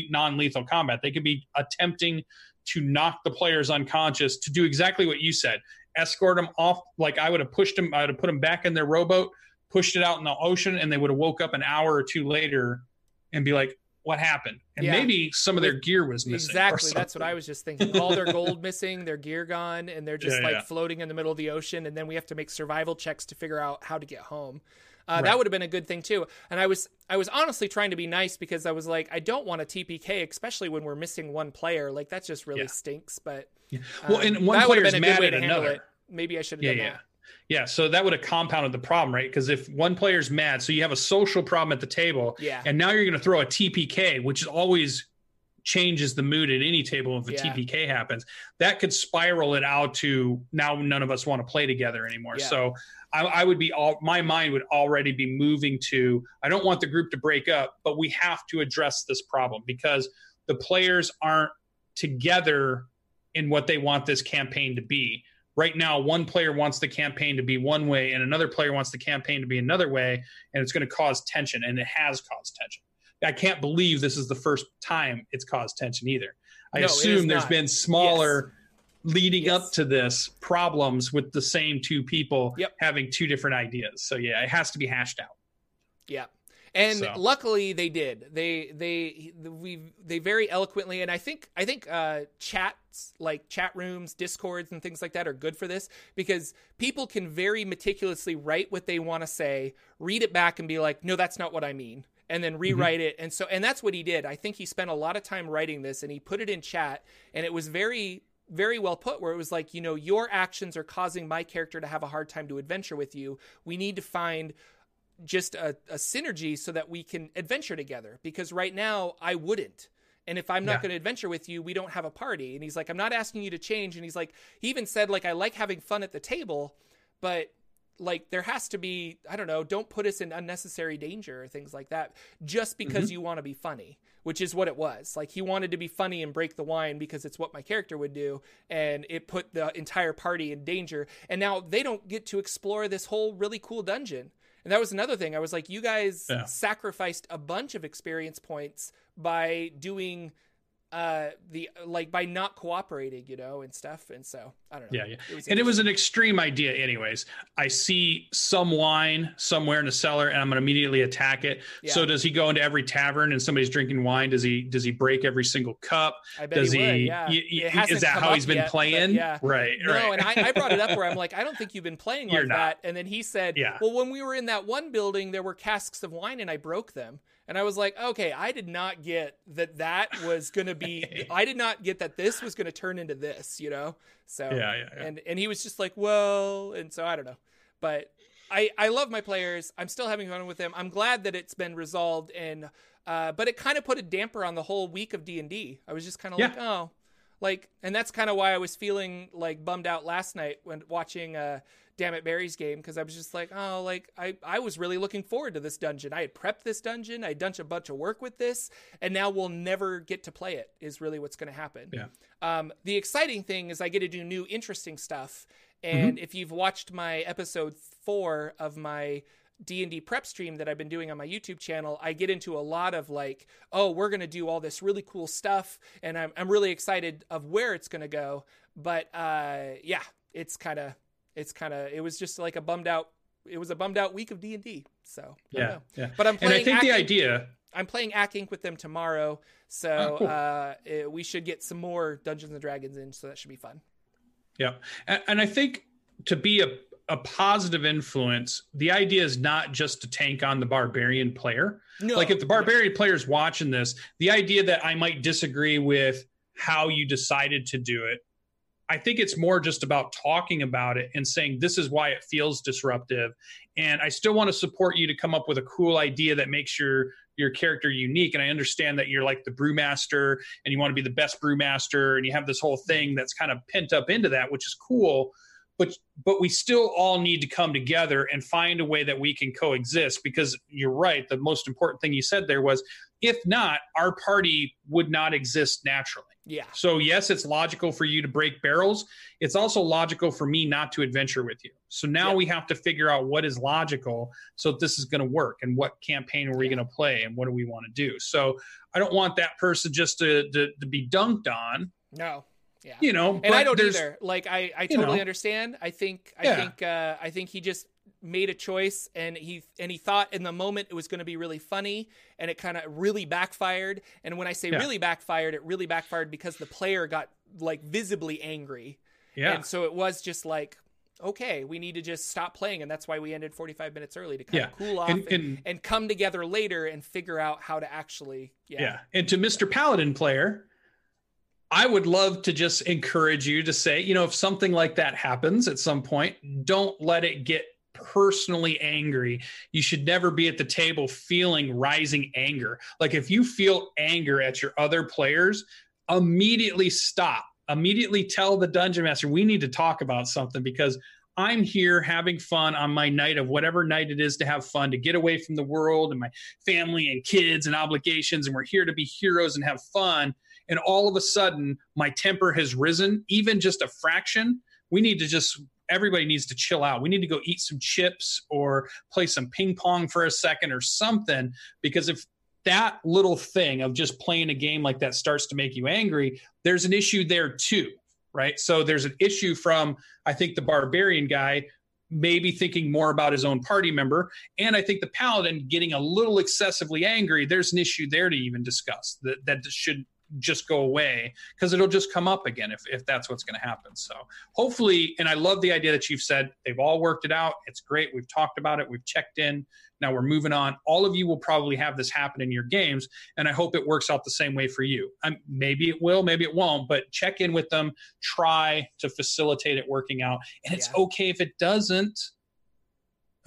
non-lethal combat. They could be attempting to knock the players unconscious to do exactly what you said. Escort them off like I would have pushed them. I would have put them back in their rowboat, pushed it out in the ocean, and they would have woke up an hour or two later and be like, "What happened?" And yeah. maybe some of their gear was missing. Exactly. That's what I was just thinking. All their gold missing, their gear gone, and they're just yeah, like yeah. floating in the middle of the ocean. And then we have to make survival checks to figure out how to get home. Uh, right. That would have been a good thing too. And I was I was honestly trying to be nice because I was like, I don't want a TPK, especially when we're missing one player. Like that just really yeah. stinks. But yeah. well, um, and one player's mad at another. Maybe I should have yeah, done yeah. that. Yeah, so that would have compounded the problem, right? Because if one player's mad, so you have a social problem at the table, yeah, and now you're going to throw a TPK, which is always changes the mood at any table if a yeah. TPK happens. That could spiral it out to now none of us want to play together anymore. Yeah. So I, I, would be all my mind would already be moving to I don't want the group to break up, but we have to address this problem because the players aren't together in what they want this campaign to be. Right now, one player wants the campaign to be one way, and another player wants the campaign to be another way, and it's going to cause tension, and it has caused tension. I can't believe this is the first time it's caused tension either. I no, assume there's not. been smaller yes. leading yes. up to this problems with the same two people yep. having two different ideas. So yeah, it has to be hashed out. Yeah. And so. luckily they did. They they we they very eloquently and I think I think uh chats like chat rooms, discords and things like that are good for this because people can very meticulously write what they want to say, read it back and be like, "No, that's not what I mean." And then mm-hmm. rewrite mm-hmm. it. And so, and that's what he did. I think he spent a lot of time writing this and he put it in chat and it was very, very well put where it was like, you know, your actions are causing my character to have a hard time to adventure with you. We need to find just a, a synergy so that we can adventure together because right now I wouldn't. And if I'm not yeah. going to adventure with you, we don't have a party. And he's like, I'm not asking you to change. And he's like, he even said, like, I like having fun at the table, but like there has to be i don't know don't put us in unnecessary danger or things like that just because mm-hmm. you want to be funny which is what it was like he wanted to be funny and break the wine because it's what my character would do and it put the entire party in danger and now they don't get to explore this whole really cool dungeon and that was another thing i was like you guys yeah. sacrificed a bunch of experience points by doing uh the like by not cooperating you know and stuff and so i don't know. Yeah yeah. It and it was an extreme idea anyways. I see some wine somewhere in the cellar and i'm going to immediately attack it. Yeah. so does he go into every tavern and somebody's drinking wine? Does he does he break every single cup? I bet does he, he, yeah. is that how he's been yet, playing? yeah. Right no right. and I, I, brought it up where i'm like i don't think you've been playing like that. And then he said yeah. well when we were in that one building there were casks of wine and i broke them and I was like, okay, I did not get that that was going to be. I did not get that this was going to turn into this, you know. So yeah, yeah, yeah, and and he was just like, well, and so I don't know, but I I love my players. I'm still having fun with them. I'm glad that it's been resolved and. Uh, but it kind of put a damper on the whole week of D and D. I was just kind of yeah. like, oh, like, and that's kind of why I was feeling like bummed out last night when watching uh, Dammit Barry's game because I was just like, oh, like I, I was really looking forward to this dungeon. I had prepped this dungeon. I had done a bunch of work with this, and now we'll never get to play it. Is really what's going to happen. Yeah. Um, the exciting thing is I get to do new, interesting stuff. And mm-hmm. if you've watched my episode four of my D&D prep stream that I've been doing on my YouTube channel, I get into a lot of like, oh, we're going to do all this really cool stuff and I'm I'm really excited of where it's going to go, but uh yeah, it's kind of it's kind of it was just like a bummed out it was a bummed out week of D&D. So, yeah. Yeah. But I'm playing And I think the idea I'm playing Acq Inc with them tomorrow, so oh, cool. uh, it, we should get some more Dungeons and Dragons in, so that should be fun. Yeah, and, and I think to be a a positive influence, the idea is not just to tank on the barbarian player. No, like if the barbarian no. player is watching this, the idea that I might disagree with how you decided to do it, I think it's more just about talking about it and saying this is why it feels disruptive. And I still want to support you to come up with a cool idea that makes your your character unique. And I understand that you're like the brewmaster and you want to be the best brewmaster and you have this whole thing that's kind of pent up into that, which is cool but but we still all need to come together and find a way that we can coexist because you're right the most important thing you said there was if not our party would not exist naturally yeah so yes it's logical for you to break barrels it's also logical for me not to adventure with you so now yeah. we have to figure out what is logical so this is going to work and what campaign are we yeah. going to play and what do we want to do so i don't want that person just to, to, to be dunked on no yeah. You know, and I don't either. Like I, I totally you know. understand. I think, I yeah. think, uh, I think he just made a choice and he and he thought in the moment it was going to be really funny and it kind of really backfired. And when I say yeah. really backfired, it really backfired because the player got like visibly angry. Yeah. And so it was just like, okay, we need to just stop playing. And that's why we ended 45 minutes early to kind yeah. of cool off and, and, and, and, come together later and figure out how to actually. Yeah. yeah. And to Mr. Paladin player, I would love to just encourage you to say, you know, if something like that happens at some point, don't let it get personally angry. You should never be at the table feeling rising anger. Like if you feel anger at your other players, immediately stop. Immediately tell the dungeon master, we need to talk about something because I'm here having fun on my night of whatever night it is to have fun, to get away from the world and my family and kids and obligations. And we're here to be heroes and have fun and all of a sudden my temper has risen even just a fraction we need to just everybody needs to chill out we need to go eat some chips or play some ping pong for a second or something because if that little thing of just playing a game like that starts to make you angry there's an issue there too right so there's an issue from i think the barbarian guy maybe thinking more about his own party member. And I think the paladin getting a little excessively angry, there's an issue there to even discuss that, that should just go away because it'll just come up again if, if that's what's going to happen. So hopefully, and I love the idea that you've said they've all worked it out. It's great. We've talked about it. We've checked in. Now we're moving on. All of you will probably have this happen in your games, and I hope it works out the same way for you. Um, maybe it will, maybe it won't, but check in with them. Try to facilitate it working out, and it's yeah. okay if it doesn't.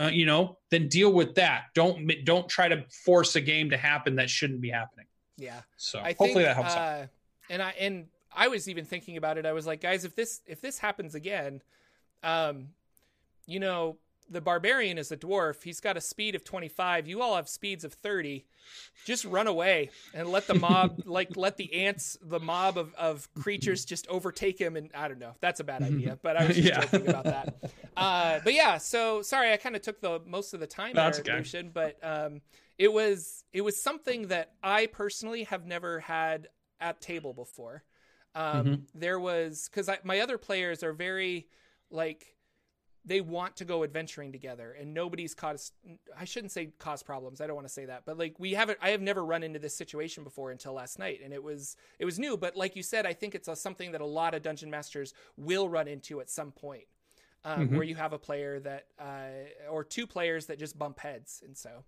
Uh, you know, then deal with that. Don't don't try to force a game to happen that shouldn't be happening. Yeah. So I hopefully think, that helps uh, out. And I and I was even thinking about it. I was like, guys, if this if this happens again, um, you know, the barbarian is a dwarf. He's got a speed of 25. You all have speeds of 30. Just run away and let the mob, like, let the ants, the mob of, of creatures just overtake him. And I don't know. That's a bad idea, but I was just yeah. joking about that. Uh, but yeah, so sorry, I kind of took the most of the time That's there, okay. Lucien, but um, it was it was something that I personally have never had at table before. Um, mm-hmm. There was because my other players are very like they want to go adventuring together and nobody's caused i shouldn't say cause problems i don't want to say that but like we haven't i have never run into this situation before until last night and it was it was new but like you said i think it's a, something that a lot of dungeon masters will run into at some point um, mm-hmm. where you have a player that uh, or two players that just bump heads and so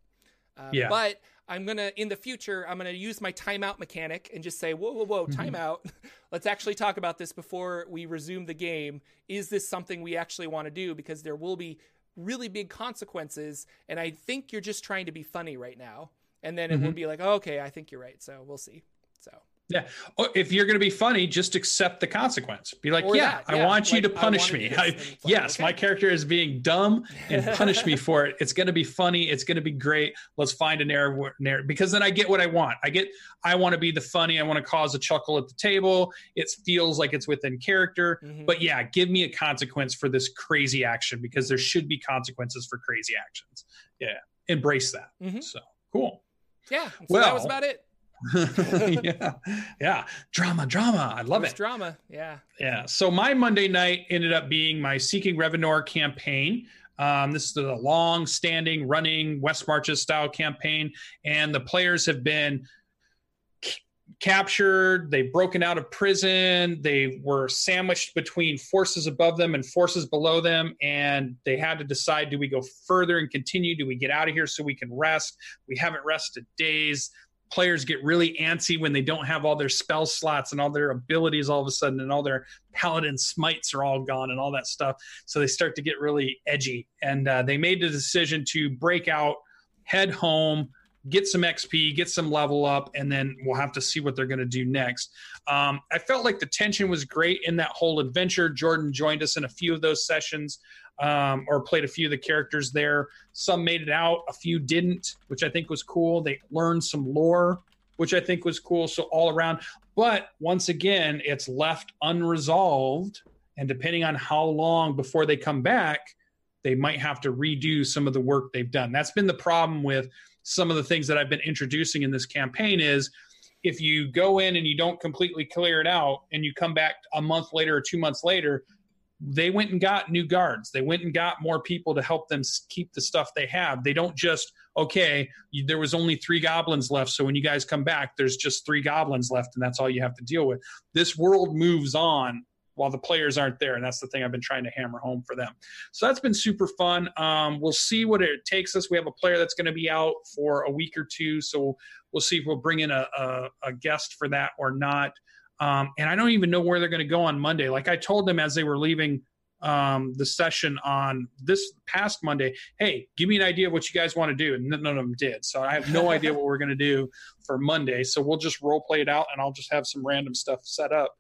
uh, yeah. But I'm gonna in the future I'm gonna use my timeout mechanic and just say whoa whoa whoa mm-hmm. timeout. Let's actually talk about this before we resume the game. Is this something we actually want to do? Because there will be really big consequences, and I think you're just trying to be funny right now. And then it mm-hmm. will be like, oh, okay, I think you're right. So we'll see. So yeah. Oh, if you're going to be funny, just accept the consequence. Be like, yeah, yeah, I want you like, to punish me. I, yes, okay. my character is being dumb and punish me for it. It's going to be funny. It's going to be great. Let's find a narrative, narrative because then I get what I want. I get, I want to be the funny. I want to cause a chuckle at the table. It feels like it's within character. Mm-hmm. But yeah, give me a consequence for this crazy action because there should be consequences for crazy actions. Yeah. Embrace that. Mm-hmm. So cool. Yeah. So well, that was about it. yeah, yeah, drama, drama. I love it. Drama, yeah, yeah. So my Monday night ended up being my Seeking Revanor campaign. Um, this is a long-standing, running West Marches style campaign, and the players have been c- captured. They've broken out of prison. They were sandwiched between forces above them and forces below them, and they had to decide: do we go further and continue? Do we get out of here so we can rest? We haven't rested days players get really antsy when they don't have all their spell slots and all their abilities all of a sudden and all their paladin smites are all gone and all that stuff. So they start to get really edgy. And uh, they made the decision to break out head home get some xp get some level up and then we'll have to see what they're going to do next. Um, i felt like the tension was great in that whole adventure. Jorphdan joined us in a few of those sessions um, or played a few of the characters there. Some made it out, a few didn't, which I think was cool. They learned some lore, which I think was cool. So all around, but once again, it's left unresolved, and depending on how long before they come back, they might have to redo some of the work they've done. That's been the problem with some of the things that I've been introducing in this campaign is if you go in and you don't completely clear it out and you come back a month later or two months later they went and got new guards. They went and got more people to help them keep the stuff they have. They don't just, okay, you, there was only three goblins left. So when you guys come back, there's just three goblins left, and that's all you have to deal with. This world moves on while the players aren't there. And that's the thing I've been trying to hammer home for them. So that's been super fun. Um, we'll see what it takes us. We have a player that's going to be out for a week or two. So we'll see if we'll bring in a, a, a guest for that or not. Um, and I don't even know where they're going to go on Monday. Like I told them as they were leaving um, the session on this past Monday, hey, give me an idea of what you guys want to do. And none of them did. So I have no idea what we're going to do for Monday. So we'll just role play it out and I'll just have some random stuff set up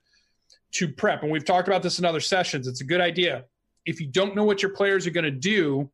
to prep. And we've talked about this in other sessions. It's a good idea. If you don't know what your players are going to do,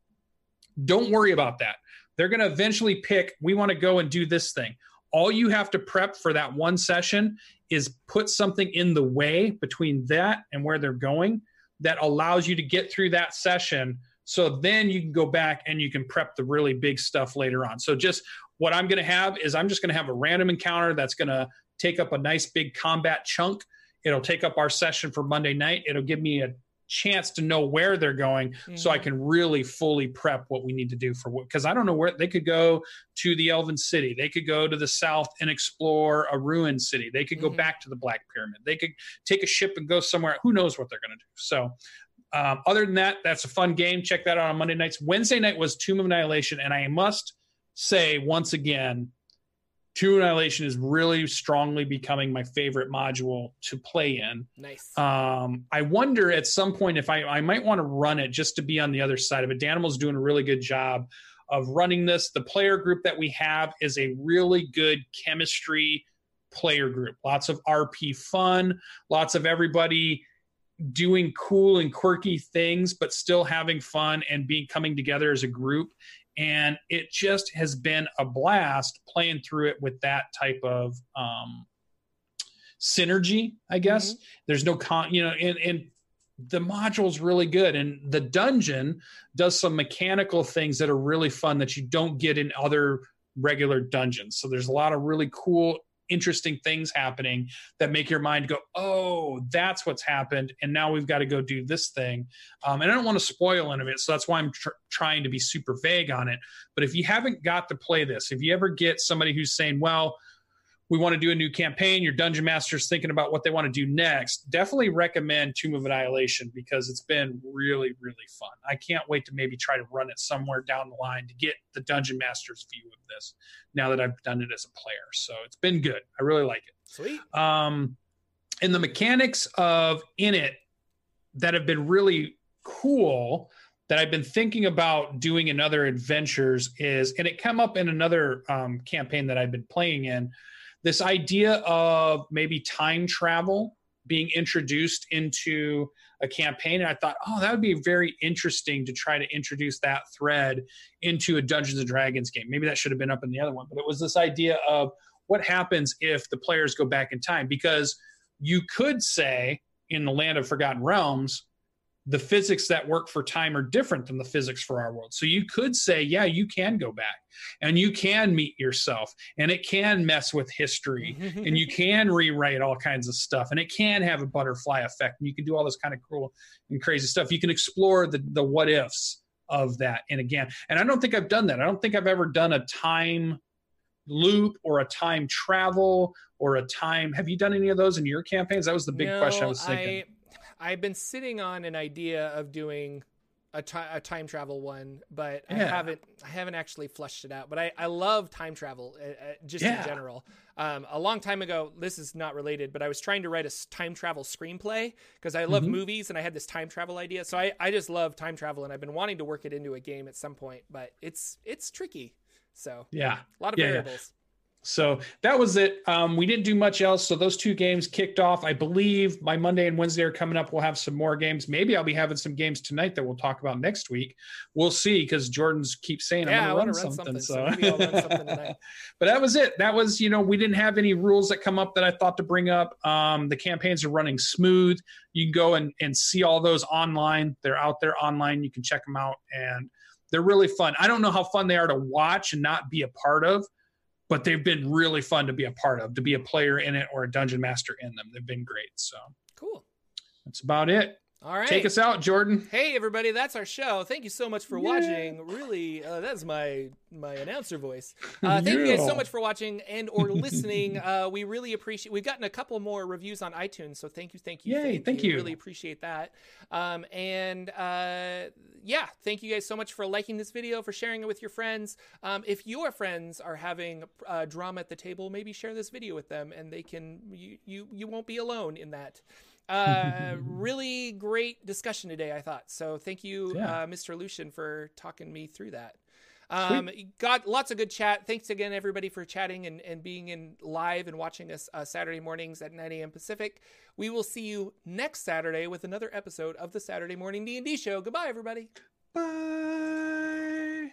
don't worry about that. They're going to eventually pick, we want to go and do this thing all you have to prep for that one session is put something in the way between that and where they're going that allows you to get through that session. So then you can go back and you can prep the really big stuff later on. So just what i'm going to have is i'm just going to have a random encounter that's going to take up a nice big combat chunk. It'll take up our session for monday night. It'll give me a chance to know where they're going mm-hmm. so I mm-hmm. can really fully prep what we need to do for what because I don't know where they could go to the Elven City. They could go to the south and explore a ruined city. They could go mm-hmm. back to the Black Pyramid. They could take a ship and go somewhere. Who knows what they're going to do. So um, other than that, that's a fun game. Check that out on Monday nights. Wednesday night was Tomb of Annihilation, and I must say once again, Tomb Annihilation is really strongly becoming my favorite module to play in. Nice. Um, I wonder at some point if I, I might want to run it just to be on the other side of it. Danimal's doing a really good job of running this. The player group that we have is a really good chemistry player group. Lots of RP fun, lots of everybody doing cool and quirky things, but still having fun and being coming together as a group and it just has been a blast playing through it with that type of um, synergy i guess. Mm-hmm. there's no con you know and, and the module's really good. And the dungeon does some mechanical things that are really fun that you don't get in other regular dungeons. So there's a lot of really cool interesting things happening that make your mind go, oh, that's what's happened. And now we've got to go do this thing. Um, and I don't want to spoil any of it. So that's why I'm tr- trying to be super vague on it. But if you haven't got to play this, if you ever get somebody who's saying, well, we want to do a new campaign, your dungeon master's thinking about what they want to do next, definitely recommend Tomb of Annihilation because it's been really, really fun. I can't wait to maybe try to run it somewhere down the line to get the dungeon master's view of this now that I've done it as a player. So it's been good. I really like it. Sweet. Um, and the mechanics of in it that have been really cool that I've been thinking about doing in other adventures is, and it came up in another um, campaign that I've been playing in this idea of maybe time travel being introduced into a campaign. And i thought oh that would be very interesting to try to introduce that thread into a dungeons and dragons game. Maybe that should have been up in the other one but it was this idea of what happens if the players go back in time? Because you could say in the land of forgotten realms the physics that work for time are different than the physics for our world. So you could say, yeah, you can go back and you can meet yourself and it can mess with history and you can rewrite all kinds of stuff and it can have a butterfly effect and you can do all this kind of cool and crazy stuff. You can explore the, the what ifs of that. And again, and I don't think I've done that. I don't think I've ever done a time loop or a time travel or a time. Have you done any of those in your campaigns? That was the big No, question I was thinking. I, I've been sitting on an idea of doing a time travel one, but I haven't I haven't actually flushed it out. But I, I love time travel uh, uh, just Yeah. in general. Um, a long time ago, this is not related, but I was trying to write a time travel screenplay because I love Mhm. movies and I had this time travel idea. So I, I just love time travel and I've been wanting to work it into a game at some point, but it's it's tricky. So yeah. a lot of Yeah, yeah. variables. So that was it. Um, we didn't do much else. So those two games kicked off. I believe my Monday and Wednesday are coming up. We'll have some more games. Maybe I'll be having some games tonight that we'll talk about next week. We'll see because Jordan's keeps saying Yeah, I I'm going wanna run something. something, so So, maybe I'll run something but that was it. That was you know we didn't have any rules that come up that I thought to bring up. Um, the campaigns are running smooth. You can go and and see all those online. They're out there online. You can check them out and they're really fun. I don't know how fun they are to watch and not be a part of but they've been really fun to be a part of, to be a player in it or a dungeon master in them. They've been great. So Cool. that's about it. All right. Take us out, Jordan. Hey everybody, that's our show. Thank you so much for Yeah. watching. Really, uh, that's my my announcer voice. Uh, thank you guys so much for watching and or listening. Uh, we really appreciate. We've gotten a couple more reviews on iTunes, so thank you, thank you, Yay, thank you. Really appreciate that. Um, and uh, yeah, thank you guys so much for liking this video, for sharing it with your friends. Um, if your friends are having uh, drama at the table, maybe share this video with them, and they can you you you won't be alone in that. Uh, really great discussion today, I thought. So thank you, Yeah. uh, Mr. Lucien, for talking me through that. Um, got lots of good chat. Thanks again, everybody, for chatting and, and being in live and watching us uh, Saturday mornings at 9 a.m. Pacific. We will see you next Saturday with another episode of the Saturday Morning D&D Show. Goodbye, everybody. Bye.